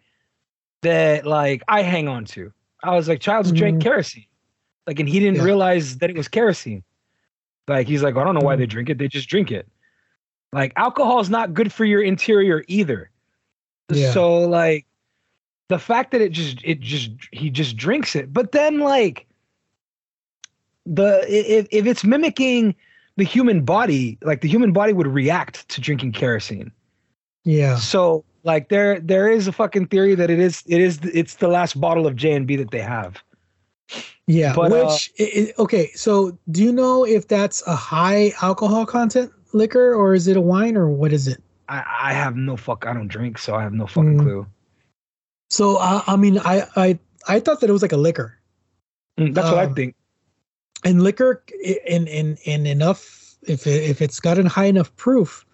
that like I hang on to. I was like, Childs mm-hmm. drank kerosene. Like, and he didn't yeah. realize that it was kerosene. Like, he's like, I don't know why they mm-hmm. drink it. They just drink it. Like, alcohol is not good for your interior either. Yeah. So, like, the fact that it just, it just, he just drinks it. But then, like, the, if, if it's mimicking the human body, like, the human body would react to drinking kerosene. Yeah. So, like, there, there is a fucking theory that it is, it is, it's the last bottle of J and B that they have. Yeah, but, which uh, it, okay. So, do you know if that's a high alcohol content liquor or is it a wine or what is it? I, I have no fuck. I don't drink, so I have no fucking mm. clue. So, uh, I mean, I, I I thought that it was like a liquor. Mm, that's um, what I um, think. And liquor, in in in enough, if it, if it's got a high enough proof,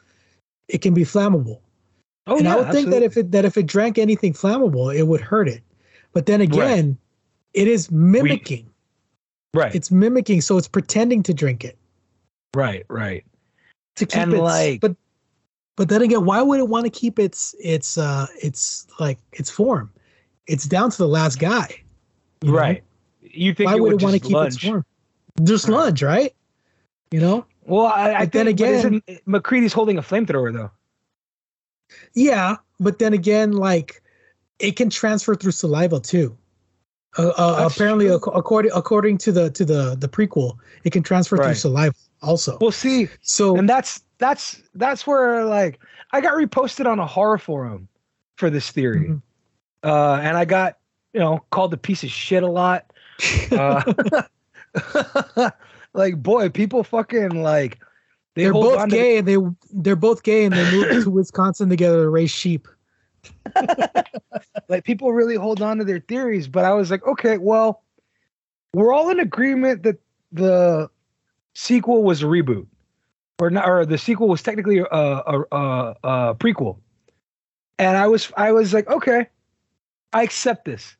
it can be flammable. Oh, and yeah, I would absolutely. think that if it that if it drank anything flammable, it would hurt it. But then again. Right it is mimicking. We, right. It's mimicking, so it's pretending to drink it. Right, right. To keep and it like but but then again, why would it want to keep its its uh its like its form? It's down to the last guy. You right. Know? You think why it would, it want to keep lunge? its form? Just right. lunge, right? You know? Well, I, I think, then again, MacReady's holding a flamethrower though. Yeah, but then again, like it can transfer through saliva too. Uh, uh, apparently, according according to the to the the prequel, it can transfer right. through saliva also. We'll see. So and that's that's that's where like I got reposted on a horror forum for this theory, mm-hmm. uh, and I got you know called a piece of shit a lot. Uh, like boy, people fucking like they are both gay and they they're both gay and they moved to Wisconsin together to raise sheep. like people really hold on to their theories, but I was like, okay, well, we're all in agreement that the sequel was a reboot, or not, or the sequel was technically a, a, a, a prequel. And I was, I was like, okay, I accept this,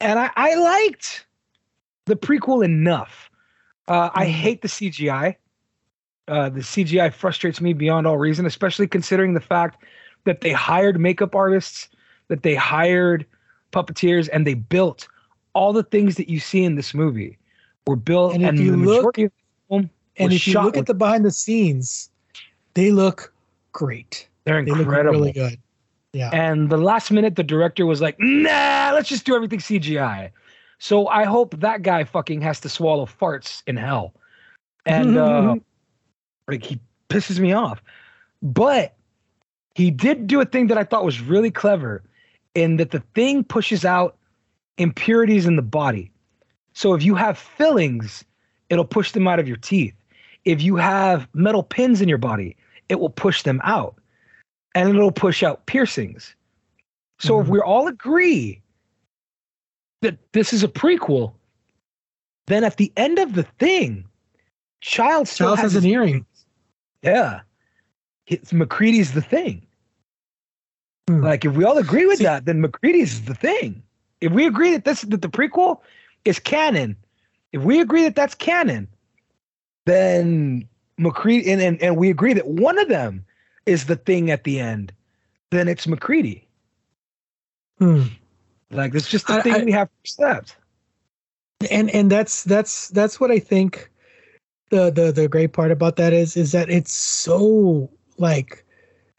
and I, I liked the prequel enough. Uh, I mm-hmm. hate the CGI. Uh, the CGI frustrates me beyond all reason, especially considering the fact that they hired makeup artists, that they hired puppeteers, and they built all the things that you see in this movie were built. And if you look, and if you look at the behind the scenes, they look great. They're incredible. They really good. Yeah. And the last minute, the director was like, "Nah, let's just do everything CGI." So I hope that guy fucking has to swallow farts in hell, and uh, like he pisses me off. But he did do a thing that I thought was really clever in that the thing pushes out impurities in the body. So if you have fillings, it'll push them out of your teeth. If you have metal pins in your body, it will push them out. and it'll push out piercings. So mm-hmm. if we all agree that this is a prequel, then at the end of the thing, Child still Child has, has an earring. Yeah. It's MacReady's the thing. Hmm. Like if we all agree with See, that, then MacReady's is the thing. If we agree that this that the prequel is canon, if we agree that that's canon, then MacReady and, and, and we agree that one of them is the thing at the end, then it's MacReady. Hmm. Like it's just the I, thing I, we have to accept. And and that's that's that's what I think the the the great part about that is is that it's so like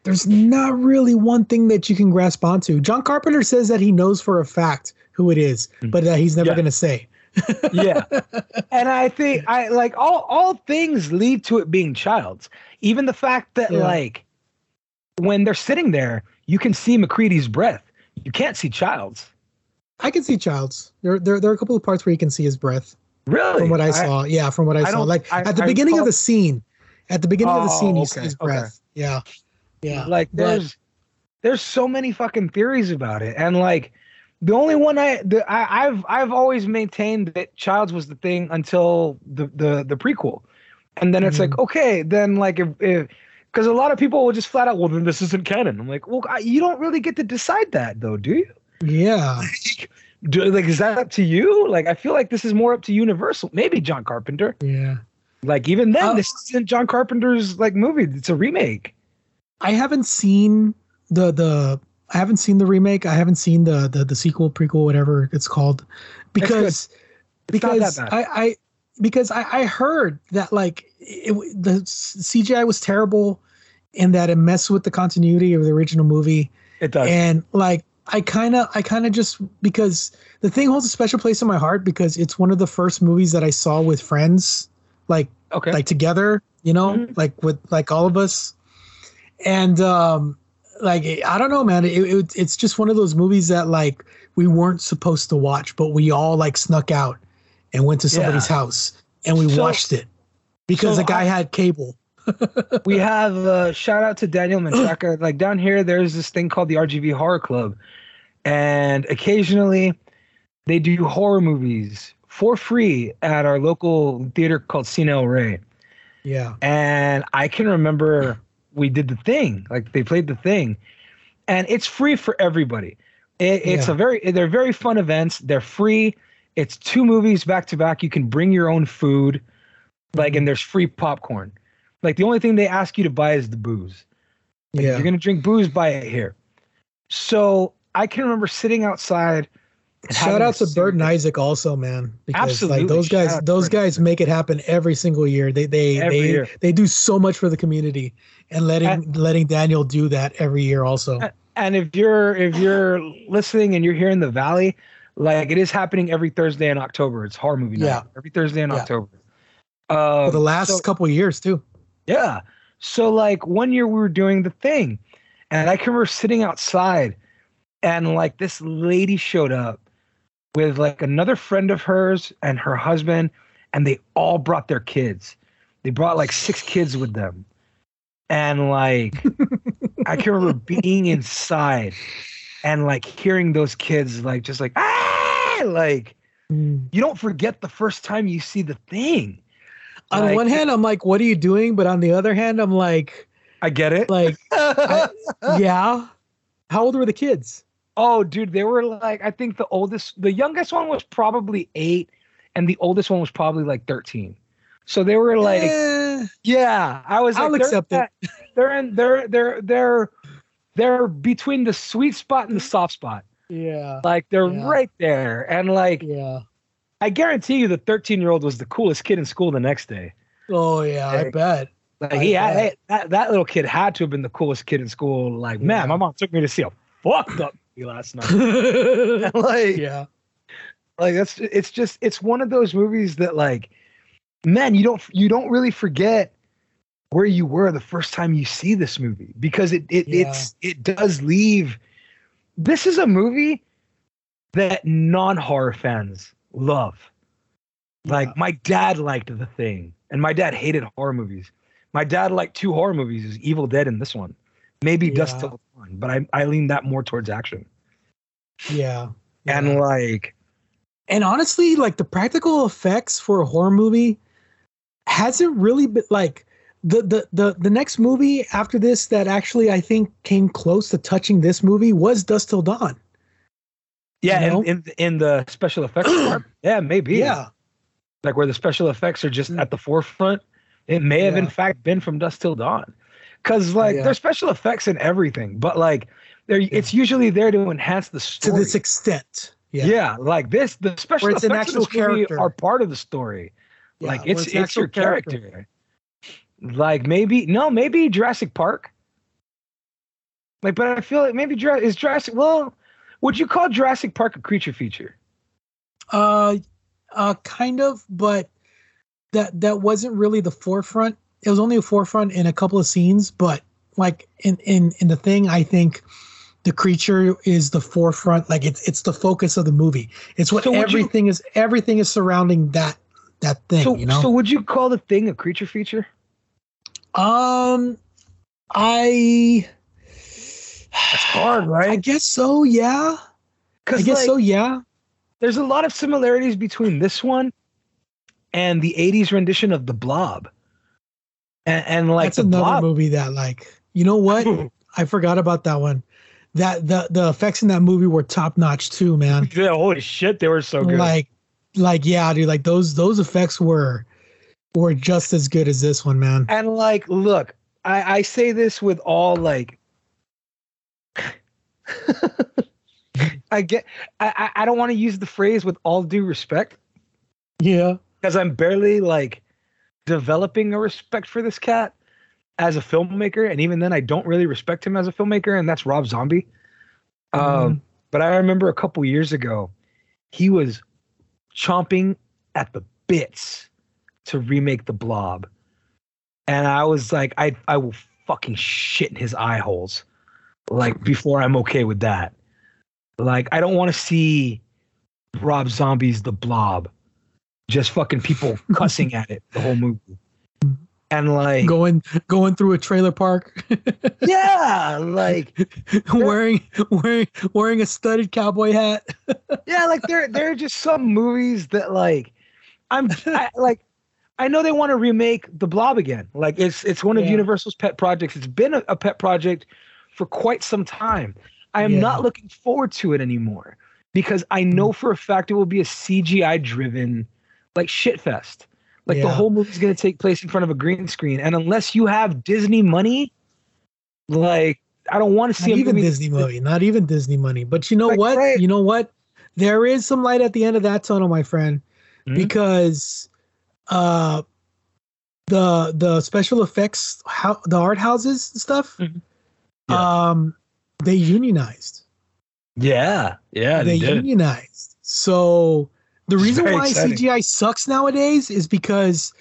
there's not really one thing that you can grasp onto. John Carpenter says that he knows for a fact who it is, hmm. but that he's never yeah. going to say. yeah. And I think I like all all things lead to it being Childs. Even the fact that yeah. like when they're sitting there, you can see MacReady's breath. You can't see Child's. I can see Child's. There, there, there are a couple of parts where you can see his breath. Really? From what I saw, I, yeah, from what I, I saw, like I, at the beginning of the scene, at the beginning oh, of the scene, you okay, see his breath. Okay. Yeah, yeah. Like there's, but, there's so many fucking theories about it, and like the only one I, the, I I've I've always maintained that Childs was the thing until the the the prequel, and then it's mm-hmm. like okay, then like if if because a lot of people will just flat out, well, then this isn't canon. I'm like, well, you don't really get to decide that though, do you? Yeah. do, like, is that up to you? Like, I feel like this is more up to Universal, maybe John Carpenter. Yeah. Like, even then, uh, this isn't John Carpenter's like movie. It's a remake. I haven't seen the the I haven't seen the remake. I haven't seen the the, the sequel, prequel, whatever it's called, because because I, I because I, I heard that like it, the CGI was terrible and that it messed with the continuity of the original movie. It does. And like I kind of I kind of just because the thing holds a special place in my heart because it's one of the first movies that I saw with friends like okay. like together, you know, mm-hmm. like with like all of us. And um like I don't know, man. It, it, it's just one of those movies that like we weren't supposed to watch, but we all like snuck out and went to somebody's yeah. house and we so, watched it because so the guy I, had cable. we have uh, shout out to Daniel Menchaca. like down here, there's this thing called the RGV Horror Club, and occasionally they do horror movies for free at our local theater called Cine El Rey. Yeah, and I can remember we did the thing, like they played the thing, and it's free for everybody. It, it's yeah. a very they're very fun events. They're free. It's two movies back to back. You can bring your own food, like, and mm-hmm. there's free popcorn. Like the only thing they ask you to buy is the booze. Like, yeah. If you're gonna drink booze, buy it here. So I can remember sitting outside. Shout out to Bert and Isaac also, man. Because Absolutely. like those guys, those guys make it happen every single year. They they every they year. they do so much for the community and letting and, letting Daniel do that every year also. And if you're if you're listening and you're here in the valley, like it is happening every Thursday in October. It's horror movie night. Yeah. Every Thursday in yeah. October. Um, For the last so, couple years too. Yeah. So like one year we were doing the thing, and I can remember sitting outside, and like this lady showed up with like another friend of hers and her husband, and they all brought their kids. They brought like six kids with them, and like I can remember being inside and like hearing those kids like just like ah! Like mm. you don't forget the first time you see the thing. On like, one hand i'm like what are you doing? But on the other hand i'm like i get it. like I, yeah. How old were the kids oh dude they were like i think the oldest the youngest one was probably eight and the oldest one was probably like 13 so they were like eh, yeah i was i'll like, accept it they're in they're they're they're they're between the sweet spot and the soft spot. Yeah. Like they're yeah. right there. And like yeah. I guarantee you the 13 year old was the coolest kid in school the next day. Oh yeah, like, I bet. Like I he bet. had that, that little kid had to have been the coolest kid in school. Like, yeah. man, my mom took me to see a fucked up last night. like yeah. Like that's it's just it's one of those movies that like man, you don't you don't really forget where you were the first time you see this movie because it it yeah. it's it does leave this is a movie that non-horror fans love. Yeah. Like my dad liked the thing and my dad hated horror movies. My dad liked two horror movies, Evil Dead and this one. Maybe yeah. Dusk Till Dawn, but I I lean that more towards action. Yeah. yeah. And like, and honestly, like the practical effects for a horror movie hasn't really been like the the the the next movie after this that actually I think came close to touching this movie was Dusk Till Dawn. Yeah, you know? in, in, in the special effects part, yeah, maybe. Yeah, like where the special effects are just mm. at the forefront. It may have yeah. in fact been from Dusk Till Dawn, because like yeah. there's special effects in everything, but like they're yeah. it's usually there to enhance the story to this extent. Yeah, yeah like this, the special effects an of character. are part of the story. Yeah, like it's it's, it's your character. character. Like maybe no, maybe Jurassic Park. Like, but I feel like maybe is Jurassic. Well, would you call Jurassic Park a creature feature? Uh, uh, kind of, but that that wasn't really the forefront. It was only a forefront in a couple of scenes, but like in in in the thing, I think the creature is the forefront. Like it's it's the focus of the movie. It's what so everything you, is. Everything is surrounding that that thing. So, you know. So would you call the thing a creature feature? Um, I. That's hard, right? I guess so. Yeah. I guess like, so. Yeah. There's a lot of similarities between this one and the '80s rendition of The Blob. And, and like that's another Blob, movie that, like, you know what? I forgot about that one. That the the effects in that movie were top notch too, man. Yeah, holy shit, they were so good. Like, like yeah, dude. Like those those effects were were just as good as this one, man. And like, look, I, I say this with all like I get I I don't want to use the phrase with all due respect. Yeah. Because I'm barely like developing a respect for this cat as a filmmaker, and even then I don't really respect him as a filmmaker, and that's Rob Zombie. Um, mm-hmm. Um, but I remember a couple years ago, he was chomping at the bits to remake the blob. And I was like, I I will fucking shit in his eye holes. Like before I'm okay with that. Like I don't want to see Rob Zombie's the blob. Just fucking people cussing at it the whole movie. And like going going through a trailer park. yeah, like wearing wearing wearing a studded cowboy hat. yeah, like there there are just some movies that like I'm I, like I know they want to remake The Blob again. Like it's it's one of yeah. Universal's pet projects. It's been a, a, pet project for quite some time. I am yeah. not looking forward to it anymore because I know mm. for a fact it will be a CGI driven like shit fest. Like yeah. the whole movie's going to take place in front of a green screen, and unless you have Disney money, like I don't want to see not even movie Disney movie, not even Disney money. But you know like, what? Right. You know what? There is some light at the end of that tunnel, my friend, mm-hmm. because uh the the special effects how the art houses and stuff mm-hmm. yeah. um they unionized yeah yeah they, they unionized so the reason why exciting. cgi sucks nowadays is because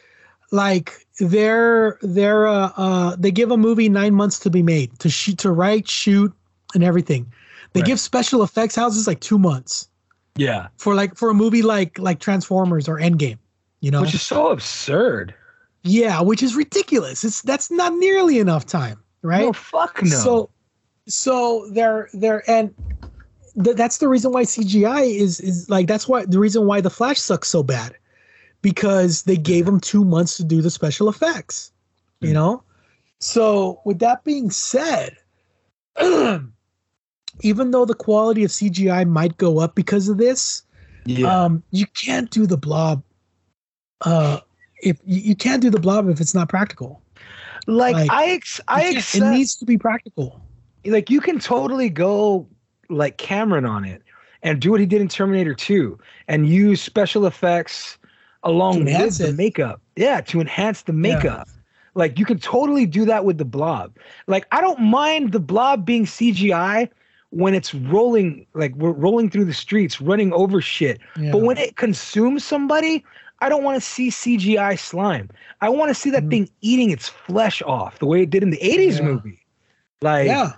like they're they're uh, uh they give a movie nine months to be made to shoot to write shoot and everything they right. give special effects houses like two months yeah for like for a movie like like transformers or endgame you know, which is so absurd. Yeah, which is ridiculous. It's that's not nearly enough time, right? No, fuck no. So, so they're they're and th- that's the reason why CGI is is like that's why the reason why the Flash sucks so bad because they gave them two months to do the special effects. Mm. You hmm. know, so with that being said. even though the quality of CGI might go up because of this, yeah. um, you can't do the blob uh, if you can't do the blob if it's not practical. Like, like I, ex- I accept, it needs to be practical. Like you can totally go like Cameron on it and do what he did in Terminator 2 and use special effects along with the makeup. Yeah, to enhance the makeup. Yeah. Like you can totally do that with the blob. Like I don't mind the blob being CGI when it's rolling like we're rolling through the streets running over shit. Yeah. But when it consumes somebody, I don't want to see CGI slime. I want to see that mm. thing eating its flesh off the way it did in the 80s yeah. movie. Like, yeah.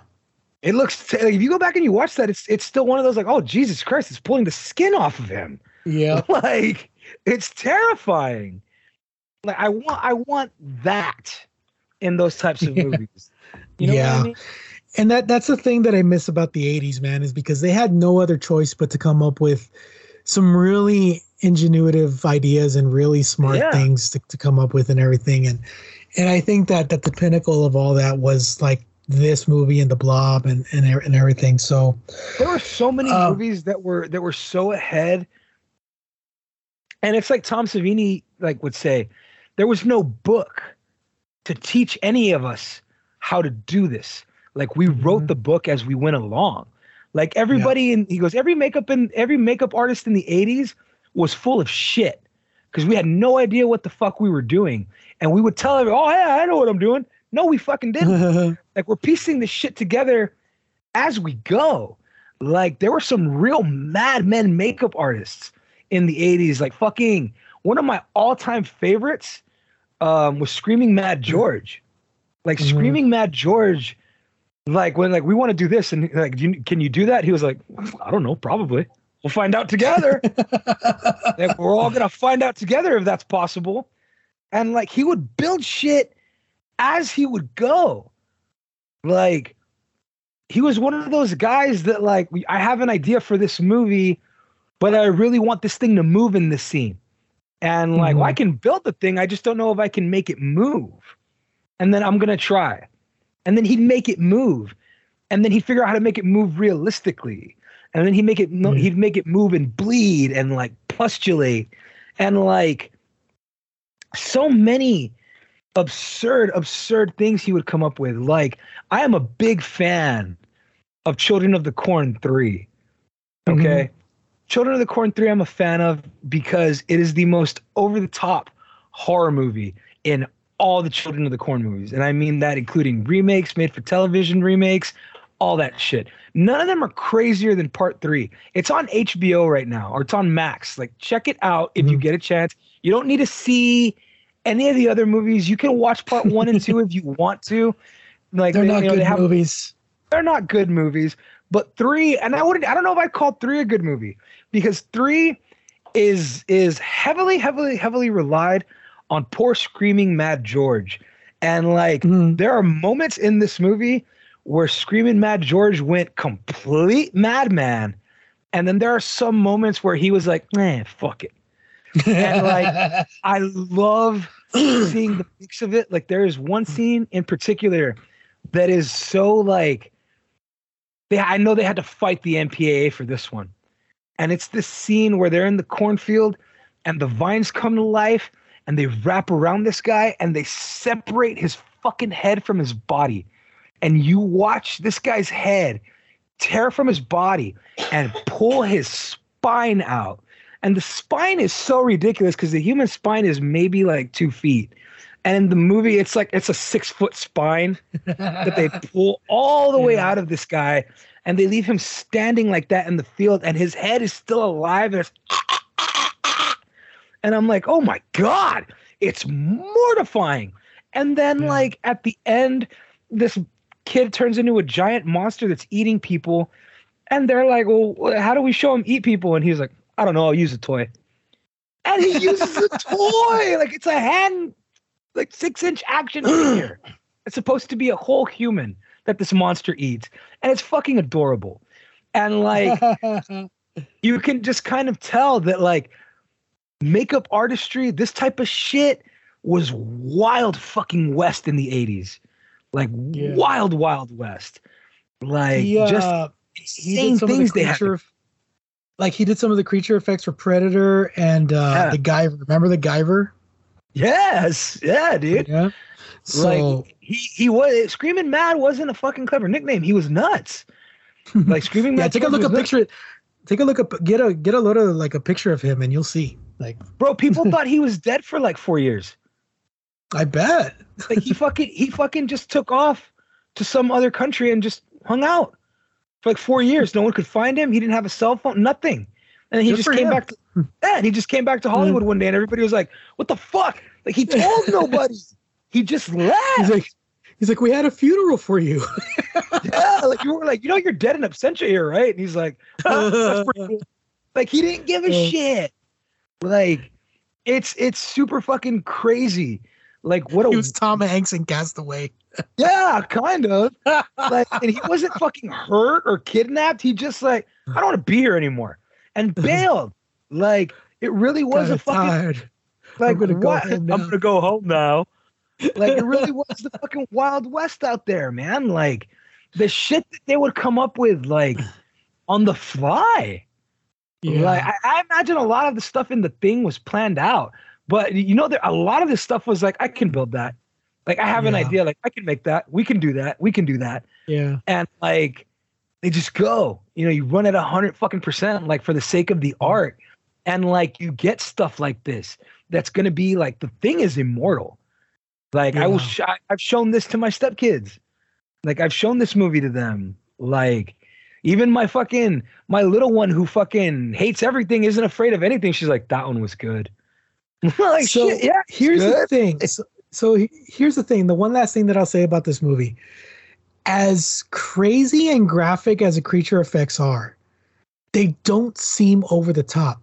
It looks like if you go back and you watch that, it's it's still one of those like, oh Jesus Christ, it's pulling the skin off of him. Yeah, like it's terrifying. Like I want I want that in those types of movies. You know yeah. I mean? and that that's the thing that I miss about the 80s, man, is because they had no other choice but to come up with some really ingenuitive ideas and really smart yeah. things to, to come up with and everything. And and I think that that the pinnacle of all that was like this movie and the blob and and, and everything. So there were so many uh, movies that were that were so ahead. And it's like Tom Savini like would say, there was no book to teach any of us how to do this. Like we wrote mm-hmm. the book as we went along. Like everybody yeah. in he goes, every makeup and every makeup artist in the 80s was full of shit because we had no idea what the fuck we were doing. And we would tell everyone, oh, yeah, I know what I'm doing. No, we fucking didn't. like we're piecing this shit together as we go. Like there were some real madmen makeup artists in the 80s. Like fucking one of my all-time favorites um, was Screaming Mad George. Like mm-hmm. Screaming Mad George, like when like we want to do this and like you, can you do that? He was like, I don't know, probably. We'll find out together. like, we're all gonna find out together if that's possible. And like he would build shit as he would go. Like he was one of those guys that like I have an idea for this movie, but I really want this thing to move in this scene. And like, mm-hmm. well, I can build the thing, I just don't know if I can make it move. And then I'm gonna try. And then he'd make it move. And then he'd figure out how to make it move realistically and then he'd make it mm. he'd make it move and bleed and like pustulate and like so many absurd absurd things he would come up with like i am a big fan of children of the corn 3 okay mm-hmm. children of the corn 3 i'm a fan of because it is the most over the top horror movie in all the children of the corn movies and i mean that including remakes made for television remakes all that shit. None of them are crazier than part three. It's on HBO right now, or it's on Max. Like, check it out if mm-hmm. you get a chance. You don't need to see any of the other movies. You can watch part one and two if you want to. Like, they're they, not you know, good they have, movies. They're not good movies, but three, and I wouldn't. I don't know if I'd call three a good movie because three is is heavily, heavily, heavily relied on poor screaming Mad George, and like mm-hmm. there are moments in this movie where Screaming Mad George went complete madman. And then there are some moments where he was like, man, fuck it. And like, I love seeing the mix of it. Like, there is one hmm. scene in particular that is so like, they, I know they had to fight the MPAA for this one. And it's this scene where they're in the cornfield and the vines come to life and they wrap around this guy and they separate his fucking head from his body and you watch this guy's head tear from his body and pull his spine out. And the spine is so ridiculous because the human spine is maybe like two feet. And in the movie, it's like it's a six foot spine that they pull all the way out of this guy. And they leave him standing like that in the field, and his head is still alive. And, and I'm like, oh my God, it's mortifying. And then, yeah. like, at the end, this kid turns into a giant monster that's eating people. And they're like, well, how do we show him eat people? And he's like, I don't know. I'll use a toy. And he uses a toy. Like it's a hand, like six inch action figure. It's supposed to be a whole human that this monster eats. And it's fucking adorable. And like, you can just kind of tell that like makeup artistry, this type of shit was wild fucking west in the 80s like yeah. wild, wild west. Like he, uh, just insane things the they have. Like he did some of the creature effects for Predator and uh, yeah. the Guyver. Remember the Guyver? Yes, yeah, dude. Yeah. So like he he was screaming mad wasn't a fucking clever nickname. He was nuts. Like screaming yeah, mad. Take a look at picture. Take a look at get a get a load of like a picture of him and you'll see. Like bro, people thought he was dead for like four years. I bet. like he fucking he fucking just took off to some other country and just hung out for like four years. No one could find him. He didn't have a cell phone, nothing. And he Good just came him. back to yeah, and he just came back to Hollywood mm. one day and everybody was like, What the fuck? Like he told nobody. he just left. He's like, he's like, We had a funeral for you. yeah, like you were like, you know, you're dead in absentia here, right? And he's like, oh, cool. Like he didn't give a shit. Like it's it's super fucking crazy Like what? A, he was Tom Hanks in Castaway. yeah, kind of. like, and he wasn't fucking hurt or kidnapped. He just like, I don't want to be here anymore, and bailed. like it really was a fucking. Tired. Like I'm gonna what? Go home now. I'm gonna go home now. Like it really was the fucking Wild West out there, man. Like the shit that they would come up with, like on the fly. Yeah. Like I, I imagine a lot of the stuff in the thing was planned out, but you know, there a lot of this stuff was like, I can build that. Like I have yeah. an idea, like I can make that. We can do that. We can do that. Yeah. And like they just go. You know, you run at a hundred fucking percent, like for the sake of the mm-hmm. art, and like you get stuff like this that's gonna be like the thing is immortal. Like yeah. I will, sh- I've shown this to my stepkids. Like I've shown this movie to them. Like even my fucking my little one who fucking hates everything, isn't afraid of anything. She's like, that one was good. like, so shit, yeah. Here's good. the thing. So, so here's the thing. The one last thing that I'll say about this movie, as crazy and graphic as the creature effects are, they don't seem over the top.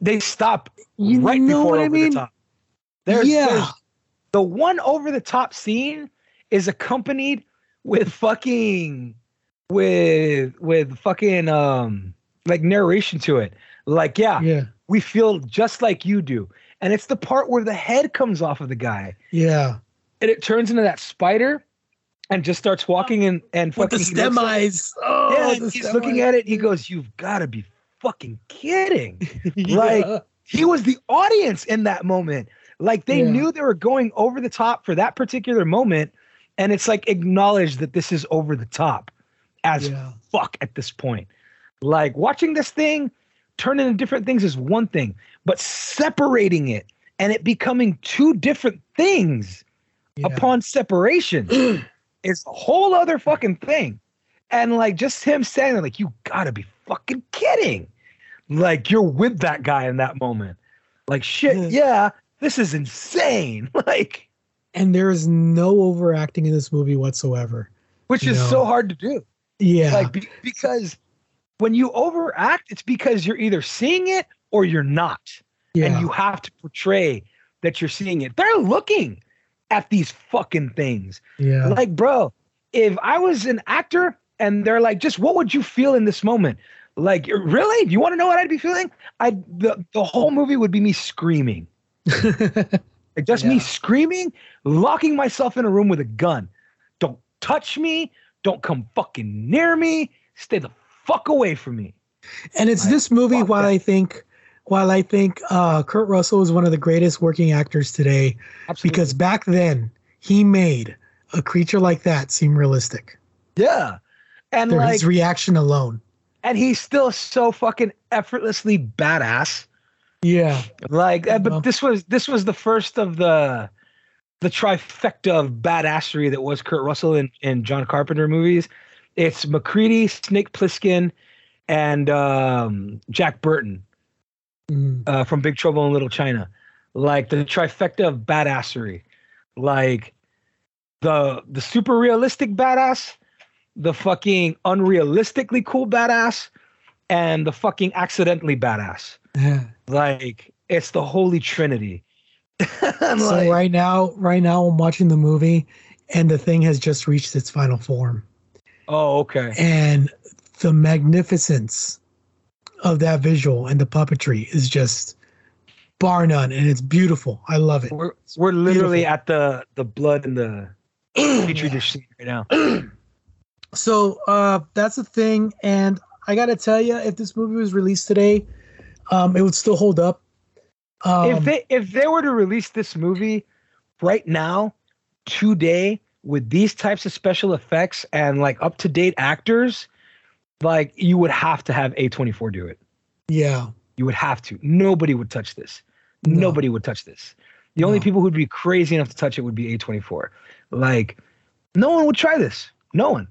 They stop you right know before over I mean? the top. There's, yeah. There's, the one over the top scene is accompanied with fucking with with fucking um like narration to it. Like, yeah, yeah, we feel just like you do. And it's the part where the head comes off of the guy. Yeah. And it turns into that spider and just starts walking and and fucking with the stem eyes. Oh, yeah, he's looking eyes. at it. He goes, "You've got to be fucking kidding!" yeah. Like he was the audience in that moment. Like they yeah. knew they were going over the top for that particular moment, and it's like acknowledge that this is over the top as yeah. fuck at this point. Like watching this thing turn into different things is one thing, but separating it and it becoming two different things yeah. upon separation is a whole other fucking thing. And like just him saying like, you gotta be fucking kidding. Like you're with that guy in that moment. Like shit, yeah, this is insane. like and there is no overacting in this movie whatsoever which is know? so hard to do yeah like be- because when you overact it's because you're either seeing it or you're not yeah. and you have to portray that you're seeing it they're looking at these fucking things yeah like bro if i was an actor and they're like just what would you feel in this moment like really do you want to know what i'd be feeling i the, the whole movie would be me screaming Like just yeah. me screaming, locking myself in a room with a gun. Don't touch me. Don't come fucking near me. Stay the fuck away from me. And it's this movie while that. I think while I think uh, Kurt Russell is one of the greatest working actors today Absolutely. because back then he made a creature like that seem realistic. Yeah. And like, his reaction alone. And he's still so fucking effortlessly badass yeah. Like, uh, but this was this was the first of the the trifecta of badassery that was Kurt Russell in, in John Carpenter movies. It's MacReady, Snake Plissken, and um, Jack Burton mm. uh, from Big Trouble in Little China. Like the trifecta of badassery. Like the the super realistic badass, the fucking unrealistically cool badass, and the fucking accidentally badass. Yeah. Like it's the holy trinity. so like, right now, right now I'm watching the movie and the thing has just reached its final form. Oh, okay. And the magnificence of that visual and the puppetry is just bar none and it's beautiful. I love it. We're we're literally beautiful. at the the blood and the petri dish scene right now. so uh that's the thing and I got to tell you if this movie was released today, um, it would still hold up. Um, if they if they were to release this movie right now, today, with these types of special effects and like up to date actors, like you would have to have A24 do it. Yeah. You would have to. Nobody would touch this. No. Nobody would touch this. The no. only people who'd be crazy enough to touch it would be A24. Like, no one would try this. No one.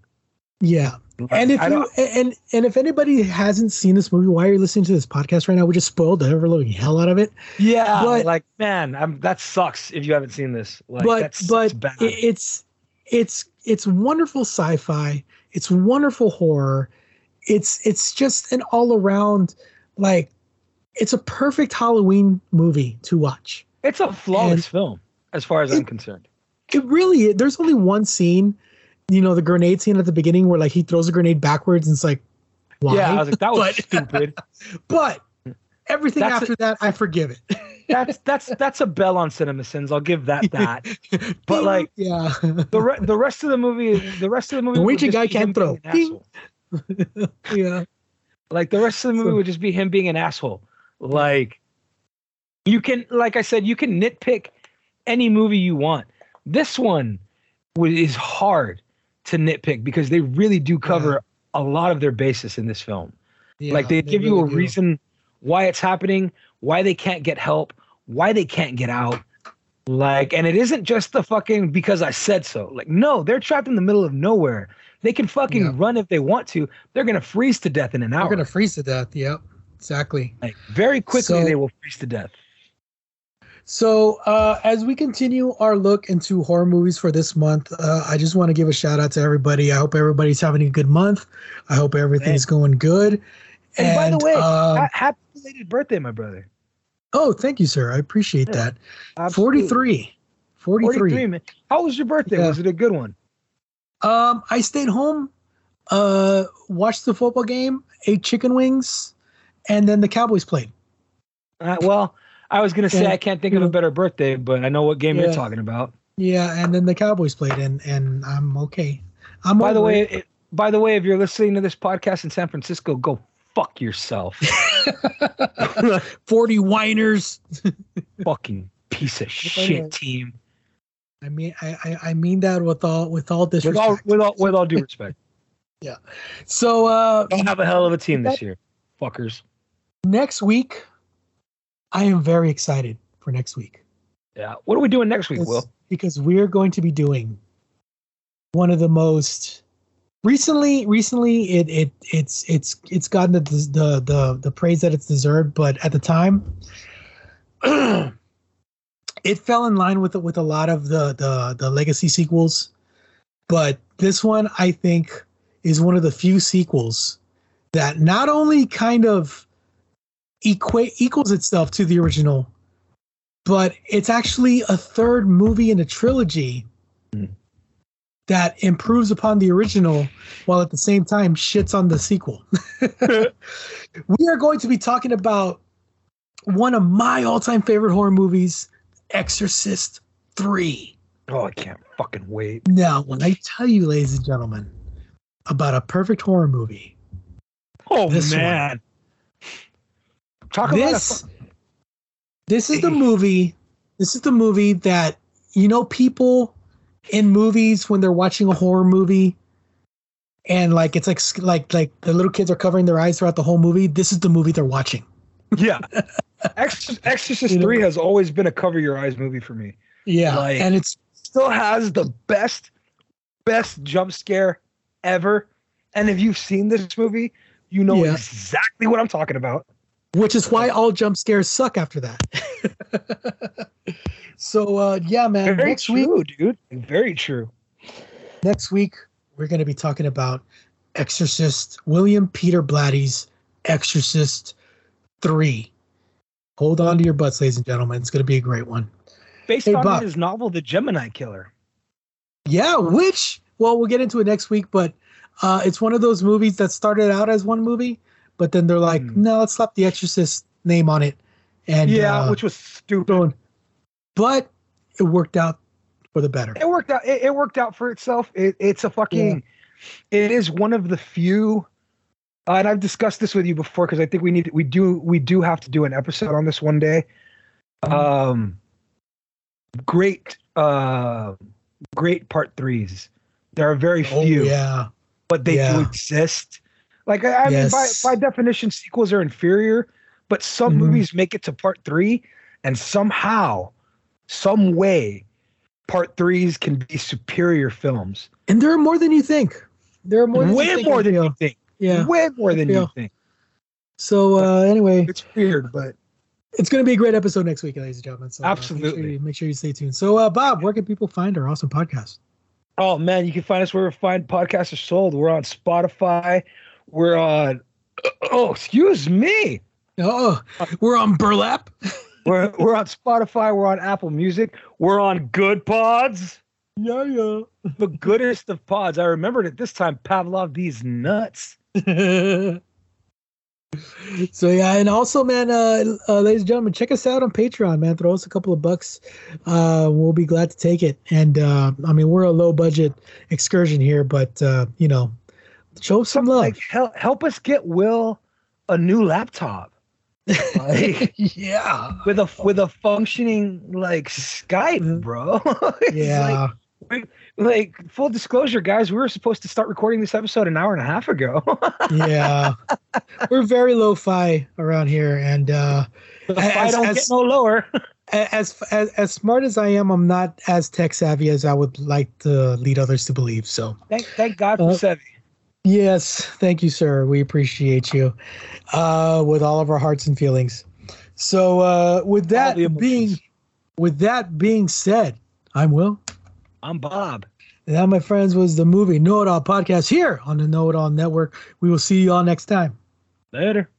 Yeah and if you and and if anybody hasn't seen this movie, why are you listening to this podcast right now? We just spoiled the ever living hell out of it. Yeah, but, like man, I'm, that sucks if you haven't seen this. Like, but but it's it's it's wonderful sci-fi. It's wonderful horror. It's it's just an all around like it's a perfect Halloween movie to watch. It's a flawless and, film. as far as it, I'm concerned. It really there's only one scene, you know, the grenade scene at the beginning where like he throws a grenade backwards and it's like why? Yeah, I was like, that was but, stupid. But everything that's after a, that, I forgive it. that's that's that's a bell on cinema sins. I'll give that that. But like, yeah, the re- the rest of the movie, the rest of the movie, Norwegian guy can't throw. yeah, like the rest of the movie would just be him being an asshole. Like, you can, like I said, you can nitpick any movie you want. This one is hard to nitpick because they really do cover yeah. a lot of their basis in this film. Yeah, like they, they give really you a do. reason why it's happening, why they can't get help, why they can't get out. Like, and it isn't just the fucking because I said so. Like, no, they're trapped in the middle of nowhere. They can fucking yeah. run if they want to. They're gonna freeze to death in an hour. They're gonna freeze to death. Yep, exactly. Like very quickly, so, they will freeze to death. So, uh, as we continue our look into horror movies for this month, uh, I just want to give a shout out to everybody. I hope everybody's having a good month. I hope everything's going good. And, and by the way, um, happy belated birthday, my brother. Oh, thank you, sir. I appreciate yeah, that. Absolutely. 43. 43. 43 man. How was your birthday? Yeah. Was it a good one? Um, I stayed home, uh, watched the football game, ate chicken wings, and then the Cowboys played. Uh, well, I was gonna say and, I can't think of a better birthday, but I know what game yeah, you're talking about. Yeah, and then the Cowboys played, and and I'm okay. I'm by the way, it, by the way, if you're listening to this podcast in San Francisco, go fuck yourself. 40 whiners. Fucking piece of shit team. I mean, I, I mean that with all with all disrespect. With all with all, with all due respect. yeah. So uh don't have a hell of a team this year, fuckers. Next week, I am very excited for next week. Yeah. What are we doing next week, because, Will? Because we're going to be doing one of the most recently recently it it it's it's it's gotten the the the, the praise that it's deserved but at the time it fell in line with with a lot of the the the legacy sequels. But this one i think is one of the few sequels that not only kind of equate equals itself to the original but it's actually a third movie in a trilogy mm that improves upon the original while at the same time shits on the sequel. we are going to be talking about one of my all-time favorite horror movies, Exorcist 3. Oh, I can't fucking wait. Now, when I tell you, ladies and gentlemen, about a perfect horror movie. Oh man. One, Talk about this. this is the movie. This is the movie that you know people in movies when they're watching a horror movie and like it's like like like the little kids are covering their eyes throughout the whole movie this is the movie they're watching. Yeah. Exorcist, exorcist you know? 3 has always been a cover your eyes movie for me. Yeah like, and it's still has the best best jump scare ever. And if you've seen this movie you know yeah. exactly what i'm talking about which is why all jump scares suck after that So uh, yeah, man. Very next true, week, dude. Very true. Next week we're going to be talking about Exorcist William Peter Blatty's Exorcist Three. Hold on to your butts, ladies and gentlemen. It's going to be a great one. Based hey, on Bob. his novel, The Gemini Killer. Yeah, which well, we'll get into it next week, but uh, it's one of those movies that started out as one movie, but then they're like, mm. no, let's slap the Exorcist name on it. And yeah, uh, which was stupid but it worked out for the better. It worked out. It, it worked out for itself. It, it's a fucking. Yeah. It is one of the few, uh, and I've discussed this with you before because I think we need we do we do have to do an episode on this one day. Mm-hmm. Um, great, uh, great part threes. There are very oh, few. Yeah, but they yeah. do exist. Like I, I yes. mean, by by definition, sequels are inferior, but some mm-hmm. movies make it to part three, and somehow some way part threes can be superior films. And there are more than you think. There are more than way more than you think. Yeah. Way more than you think. So uh, anyway, it's weird, but it's going to be a great episode next week, ladies and gentlemen. So, Absolutely. Uh, make, sure you, make, sure you, stay tuned. So, uh, Bob, where can people find our awesome podcast? Oh man, you can find us wherever fine podcasts are sold. We're on Spotify. We're on. Oh, excuse me. Oh, we're on Burlap. we're we're on Spotify. We're on Apple Music. We're on Good Pods. Yeah, yeah. The goodest of pods. I remembered it this time. Pavlov these nuts. so yeah, and also, man, uh, uh, ladies and gentlemen, check us out on Patreon, man. Throw us a couple of bucks. Uh, we'll be glad to take it. And uh, I mean, we're a low budget excursion here, but uh, you know, show some love. Like, help, help us get Will a new laptop. Like, yeah, with a with a functioning like Skype, bro. yeah. Like, like full disclosure, guys, we were supposed to start recording this episode an hour and a half ago. yeah, we're very low-fi around here, and uh, as, don't as, get no lower. as, as as smart as I am, I'm not as tech savvy as I would like to lead others to believe. So thank thank God for uh, savvy. Yes, thank you, sir. We appreciate you uh, with all of our hearts and feelings. So, uh, with that being with that being said, I'm Will. I'm Bob. And that, my friends, was the movie Know It All podcast here on the Know It All Network. We will see you all next time. Later.